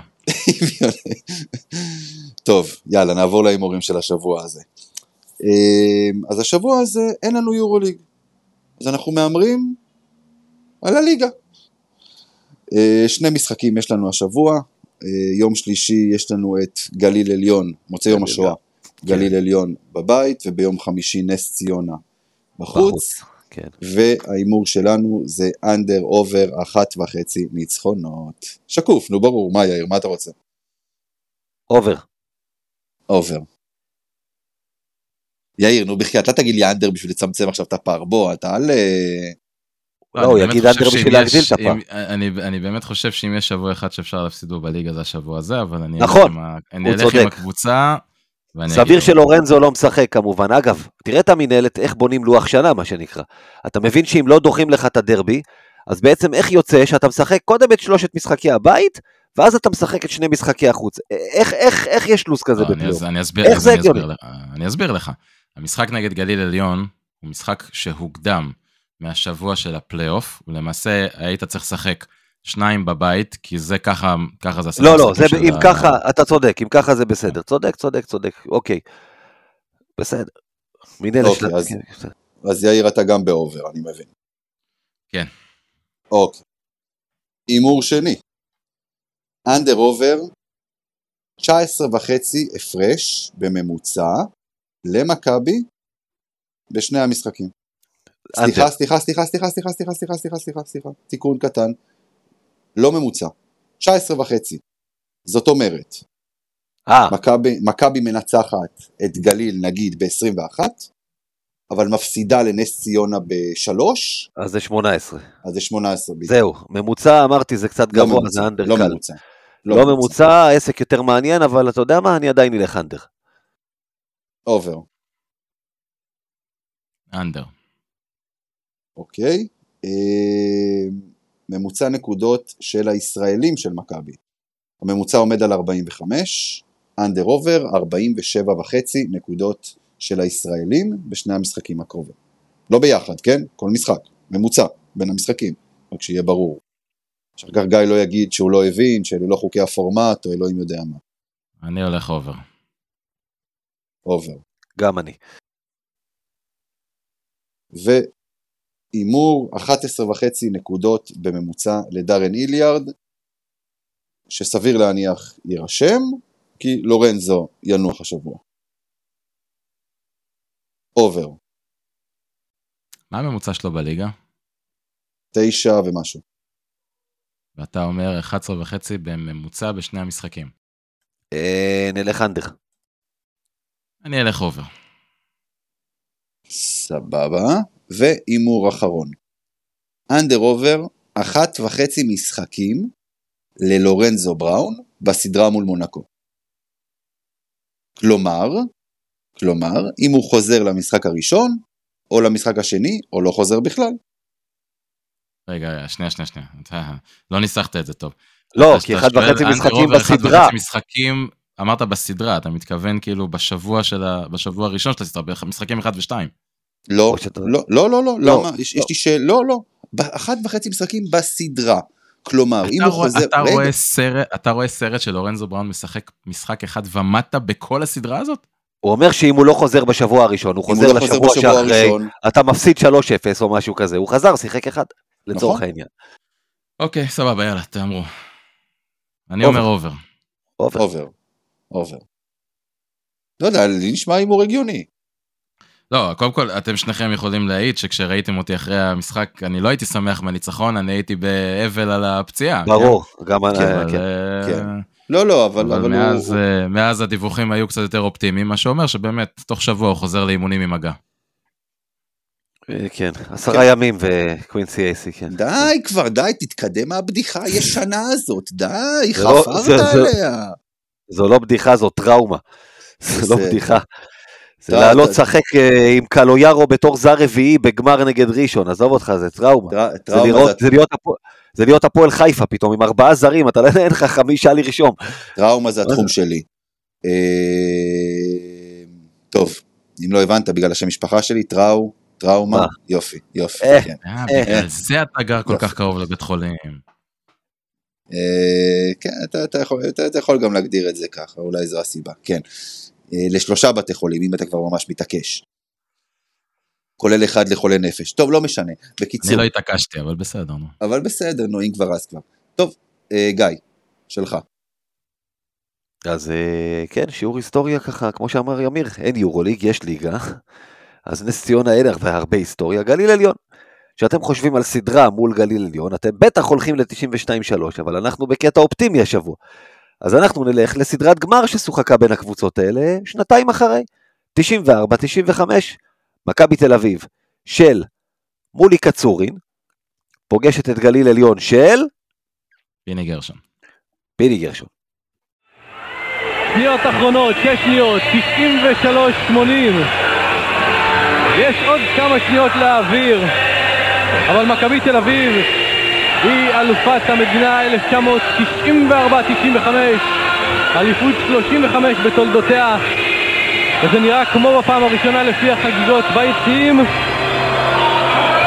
טוב, יאללה, נעבור להימורים של השבוע הזה. אמ, אז השבוע הזה אין לנו יורוליג. אז אנחנו מהמרים על הליגה. אה, שני משחקים יש לנו השבוע. אה, יום שלישי יש לנו את גליל עליון, מוצאי יום השואה, גליל עליון בבית, וביום חמישי נס ציונה בחוץ. כן. וההימור שלנו זה under over אחת וחצי ניצחונות. שקוף, נו ברור, מה יאיר, מה אתה רוצה? over. over. יאיר, נו בחייאת, אל תגיד לי אנדר בשביל לצמצם עכשיו את הפער, בוא, אתה אל... אה, לא, הוא אני באמת יגיד חושב אנדר שאם בשביל להגדיל יש- את הפער. אני אני באמת חושב שאם יש שבוע אחד שאפשר להפסיד בו בליגה זה השבוע הזה, אבל אני נכון, אלך עם. הקבוצה. סביר שלורנזו לא משחק כמובן. אגב, תראה את המינהלת, איך בונים לוח שנה, מה שנקרא. אתה מבין שאם לא דוחים לך את הדרבי, אז בעצם איך יוצא שאתה משחק קודם את שלושת משחקי הבית, ואז אתה משחק את שני משחקי החוץ. איך, איך, איך יש לו"ז כזה לא, בפלייאוף? אני אסביר, איך זה אני אסביר הגיוני? אני אסביר לך. המשחק נגד גליל עליון הוא משחק שהוקדם מהשבוע של הפלייאוף, ולמעשה היית צריך לשחק שניים בבית, כי זה ככה, ככה זה הסדר לא, לא, זה, של אם ה- ככה, אתה צודק, אם ככה זה בסדר. צודק, צודק, צודק, אוקיי. בסדר. מינהלת אוקיי. אז- כן. אז יאיר, אתה גם ב over, אני מבין. כן. אוקיי. הימור שני. אנדר אובר, 19 וחצי הפרש בממוצע למכבי בשני המשחקים. סליחה, אנדר. סליחה, סליחה, סליחה, סליחה, סליחה, סליחה, סליחה, סליחה, סליחה, תיקון קטן. לא ממוצע. 19 וחצי. זאת אומרת, אה, מכבי, מנצחת את גליל נגיד ב-21, אבל מפסידה לנס ציונה ב-3, אז זה 18. אז זה 18 בדיוק. זהו, ממוצע, אמרתי, זה קצת לא גבוה, ממוצע, זה under לא קל. ממוצע. לא ממוצע, עסק יותר מעניין, אבל אתה יודע מה, אני עדיין אלך under. אובר, אנדר. אוקיי. אה, ממוצע נקודות של הישראלים של מכבי. הממוצע עומד על 45, under over, 47 וחצי נקודות של הישראלים בשני המשחקים הקרובים. לא ביחד, כן? כל משחק, ממוצע, בין המשחקים, רק שיהיה ברור. שאחר כך גיא לא יגיד שהוא לא הבין, שאלו לא חוקי הפורמט, או אלוהים יודע מה. אני הולך אובר. אובר. גם אני. והימור 11 וחצי נקודות בממוצע לדארן היליארד, שסביר להניח יירשם, כי לורנזו ינוח השבוע. אובר, מה הממוצע שלו בליגה? תשע ומשהו. ואתה אומר 11 וחצי בממוצע בשני המשחקים. אה, נלך under. אני אלך over. סבבה. והימור אחרון. under over, אחת וחצי משחקים ללורנזו בראון בסדרה מול מונקו. כלומר, כלומר, אם הוא חוזר למשחק הראשון, או למשחק השני, או לא חוזר בכלל. רגע, רגע, שנייה, שנייה, שנייה. אתה לא ניסחת את זה טוב. לא, כי אחד וחצי אנדר משחקים אובר, אחד בסדרה. וחצי משחקים, אמרת בסדרה, אתה מתכוון כאילו בשבוע של ה... בשבוע הראשון של הסדרה, במשחקים 1 ו-2. לא, לא, לא, לא, לא, למה? יש לא. לי שאלה, לא, לא. באחת וחצי משחקים בסדרה. כלומר, אם אתה הוא רואה- חוזר... אתה רגע, רואה סרט, אתה רואה סרט של לורנזו בראון משחק משחק אחד ומטה בכל הסדרה הזאת? הוא אומר שאם הוא לא חוזר בשבוע הראשון, הוא חוזר לא חוזר לשבוע שאחרי, אתה מפסיד 3-0 או משהו כזה. הוא חזר, שיחק אחד, לצורך נכון. העניין. אוקיי, סבבה, יאללה, תהמרו. אני. אומר over. over. over. לא יודע, לי נשמע הימור הגיוני. לא, קודם כל, אתם שניכם יכולים להעיד שכשראיתם אותי אחרי המשחק, אני לא הייתי שמח בניצחון, אני הייתי באבל על הפציעה. ברור, גם כן, אני, אבל, כן. אה, כן. לא, לא, אבל, אבל אבל מאז, הוא... אה, מאז הדיווחים היו קצת יותר אופטימיים, מה שאומר שבאמת, תוך שבוע הוא חוזר לאימונים עם מגע. אה, כן, עשרה ימים וקווינסי אייסי, כן. די כבר, די, תתקדם מהבדיחה הישנה הזאת, די, זה לא- חפרת זה- זה- עליה. זו לא בדיחה, זו טראומה. זו לא. בדיחה. זה לעלות אתה- לשחק אה, עם קלויארו בתור זר רביעי בגמר נגד ראשון, עזוב אותך, זה טראומה. טרא- זה להיות הפועל- חיפה פתאום, עם ארבעה זרים, אתה לא יודע, אין לך חמישה לרשום. טראומה זה התחום שלי. אה, טוב, אם לא הבנת, בגלל השם משפחה שלי, טראו, טראומה, מה? יופי, יופי, אה. כן. בגלל זה אתה גר כל. כך קרוב לבית חולים. אה, כן, אתה, אתה, יכול, אתה, אתה יכול גם להגדיר את זה ככה, אולי זו הסיבה, כן. אה, לשלושה בתי חולים, אם אתה כבר ממש מתעקש. כולל אחד לחולה נפש. טוב, לא משנה. בקיצור, אני לא התעקשתי, אבל בסדר, נו. אבל בסדר, נו, אם כבר אז כבר. טוב, אה, גיא, שלך. אז אה, כן, שיעור היסטוריה ככה, כמו שאמר ימיר, אין יורוליג, יש ליגה. אז נס ציונה אין הרבה, הרבה היסטוריה, גליל עליון. כשאתם חושבים על סדרה מול גליל עליון, אתם בטח הולכים ל-92-3, אבל אנחנו בקטע אופטימי השבוע. אז אנחנו נלך לסדרת גמר ששוחקה בין הקבוצות האלה שנתיים אחרי. 94-95, מכבי תל אביב של מולי קצורין, פוגשת את גליל עליון של פיני גרשון. פיני גרשון. שניות אחרונות, 6 שניות, 93-80. יש עוד כמה שניות להעביר, אבל מכבי תל אביב היא אלופת המדינה 1994-95, אליפות 35 בתולדותיה, וזה נראה כמו בפעם הראשונה לפי החגיגות ביציעים.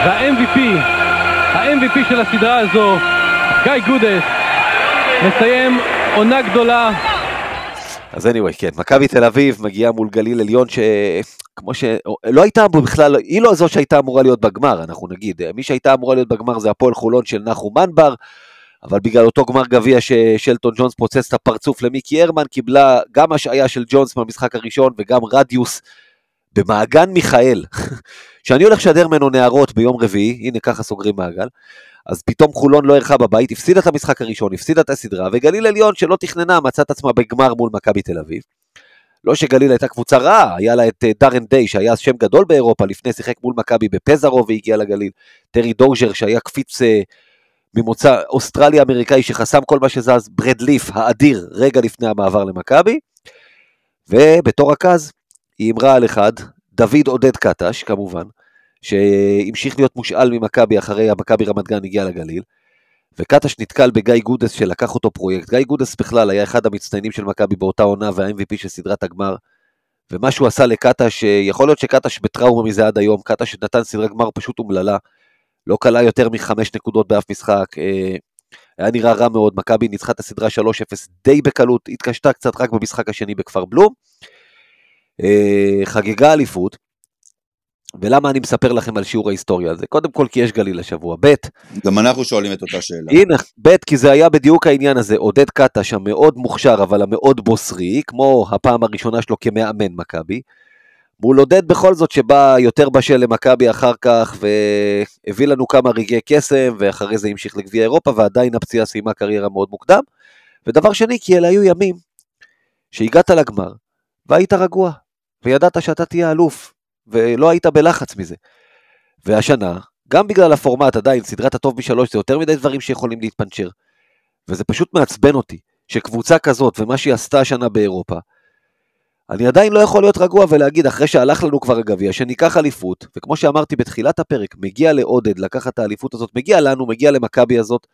וה-MVP, ה-MVP של הסדרה הזו, גיא גודס, מסיים עונה גדולה אז anyway, כן, מכבי תל אביב מגיעה מול גליל עליון שכמו ש... לא הייתה אמורה בכלל, היא לא זו שהייתה אמורה להיות בגמר, אנחנו נגיד. מי שהייתה אמורה להיות בגמר זה הפועל חולון של נחום מנבר, אבל בגלל אותו גמר גביע ששלטון ג'ונס פוצץ את הפרצוף למיקי הרמן, קיבלה גם השעיה של ג'ונס במשחק הראשון וגם רדיוס במעגן מיכאל, שאני הולך לשדר ממנו נערות ביום רביעי, הנה ככה סוגרים מעגל. אז פתאום חולון לא אירחה בבית, הפסידה את המשחק הראשון, הפסידה את הסדרה, וגליל עליון שלא תכננה מצאה את עצמה בגמר מול מכבי תל אביב. לא שגליל הייתה קבוצה רעה, היה לה את אה, דארן דיי שהיה שם גדול באירופה, לפני שיחק מול מכבי בפזרו והגיע לגליל, טרי דוז'ר שהיה קפיץ אה, ממוצא אוסטרלי אמריקאי שחסם כל מה שזז, ברד ליף האדיר רגע לפני המעבר למכבי, ובתור רכז היא אמרה על אחד, דוד עודד קטש כמובן, שהמשיך להיות מושאל ממכבי אחרי המכבי רמת גן הגיע לגליל, וקטש נתקל בגיא גודס שלקח אותו פרויקט. גיא גודס בכלל היה אחד המצטיינים של מכבי באותה עונה וה-MVP של סדרת הגמר, ומה שהוא עשה לקטש, יכול להיות שקטש בטראומה מזה עד היום, קטש נתן סדרת גמר פשוט אומללה, לא כלה יותר מחמש נקודות באף משחק, אה, היה נראה רע מאוד, מכבי ניצחה את הסדרה 3-0 די בקלות, התקשתה קצת רק במשחק השני בכפר בלום, חגגה אליפות, ולמה אני מספר לכם על שיעור ההיסטוריה הזה? קודם כל כי יש גליל השבוע, ב', גם אנחנו שואלים את אותה שאלה. הנה, ב', כי זה היה בדיוק העניין הזה, עודד קטש המאוד מוכשר אבל המאוד בוסרי, כמו הפעם הראשונה שלו כמאמן מכבי, מול עודד בכל זאת שבא יותר בשל למכבי אחר כך והביא לנו כמה רגעי קסם ואחרי זה המשיך לגביע אירופה ועדיין הפציעה סיימה קריירה מאוד מוקדם. ודבר שני, כי אלה היו ימים שהגעת לגמר והיית רגוע וידעת שאתה תהיה אלוף ולא היית בלחץ מזה. והשנה, גם בגלל הפורמט עדיין, סדרת הטוב משלוש זה יותר מדי דברים שיכולים להתפנצ'ר. וזה פשוט מעצבן אותי, שקבוצה כזאת ומה שהיא עשתה השנה באירופה, אני עדיין לא יכול להיות רגוע ולהגיד, אחרי שהלך לנו כבר הגביע, שניקח אליפות, וכמו שאמרתי בתחילת הפרק, מגיע לעודד לקחת את האליפות הזאת, מגיע לנו, מגיע למכבי הזאת,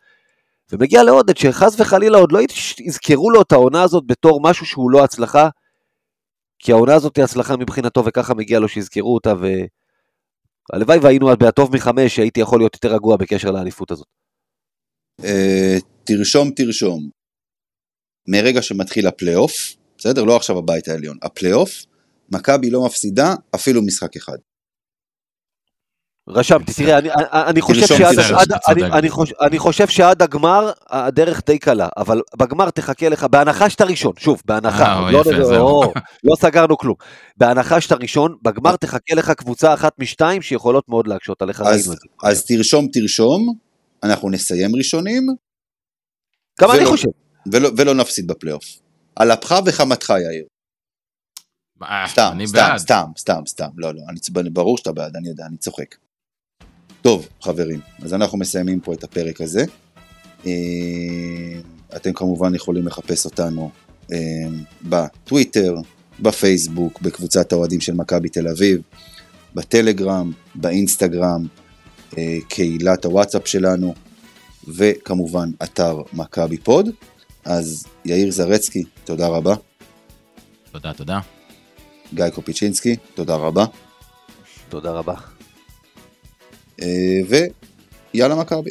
ומגיע לעודד שחס וחלילה עוד לא יזכרו לו את העונה הזאת בתור משהו שהוא לא הצלחה, כי העונה הזאת היא הצלחה מבחינתו וככה מגיע לו שיזכרו אותה, והלוואי והיינו בהטוב מחמש, שהייתי יכול להיות יותר רגוע בקשר לאליפות הזאת. אה, תרשום, תרשום. מרגע שמתחיל הפלייאוף, בסדר? לא עכשיו הבית העליון. הפלייאוף, מכבי לא מפסידה אפילו משחק אחד. רשמתי, תראה, אני, אני, חושב שעד, עד, אני. אני, חושב, אני חושב שעד הגמר הדרך די קלה, אבל בגמר תחכה לך, בהנחה שאתה ראשון, שוב, בהנחה, אה, לא, יפה, לא, זהו. לא, לא סגרנו כלום, בהנחה שאתה ראשון, בגמר תחכה לך קבוצה אחת משתיים שיכולות מאוד להקשות עליך, אז, זה. אז תרשום, תרשום, אנחנו נסיים ראשונים, גם אני ולא- חושב, ולא, ולא נפסיד בפלייאוף. על אפך וחמתך, יאיר. אה, סתם, אני סתם. סתם, סתם, סתם, לא, לא, אני, ברור שאתה בעד, אני יודע, אני צוחק. טוב, חברים, אז אנחנו מסיימים פה את הפרק הזה. אה, אתם כמובן יכולים לחפש אותנו אה, בטוויטר, בפייסבוק, בקבוצת האוהדים של מכבי תל אביב, בטלגרם, באינסטגרם, אה, קהילת הוואטסאפ שלנו, וכמובן אתר מכבי פוד. אז יאיר זרצקי, תודה רבה. תודה, תודה. גיא קופיצ'ינסקי, תודה רבה. תודה רבה. אה, ויאללה מכבי.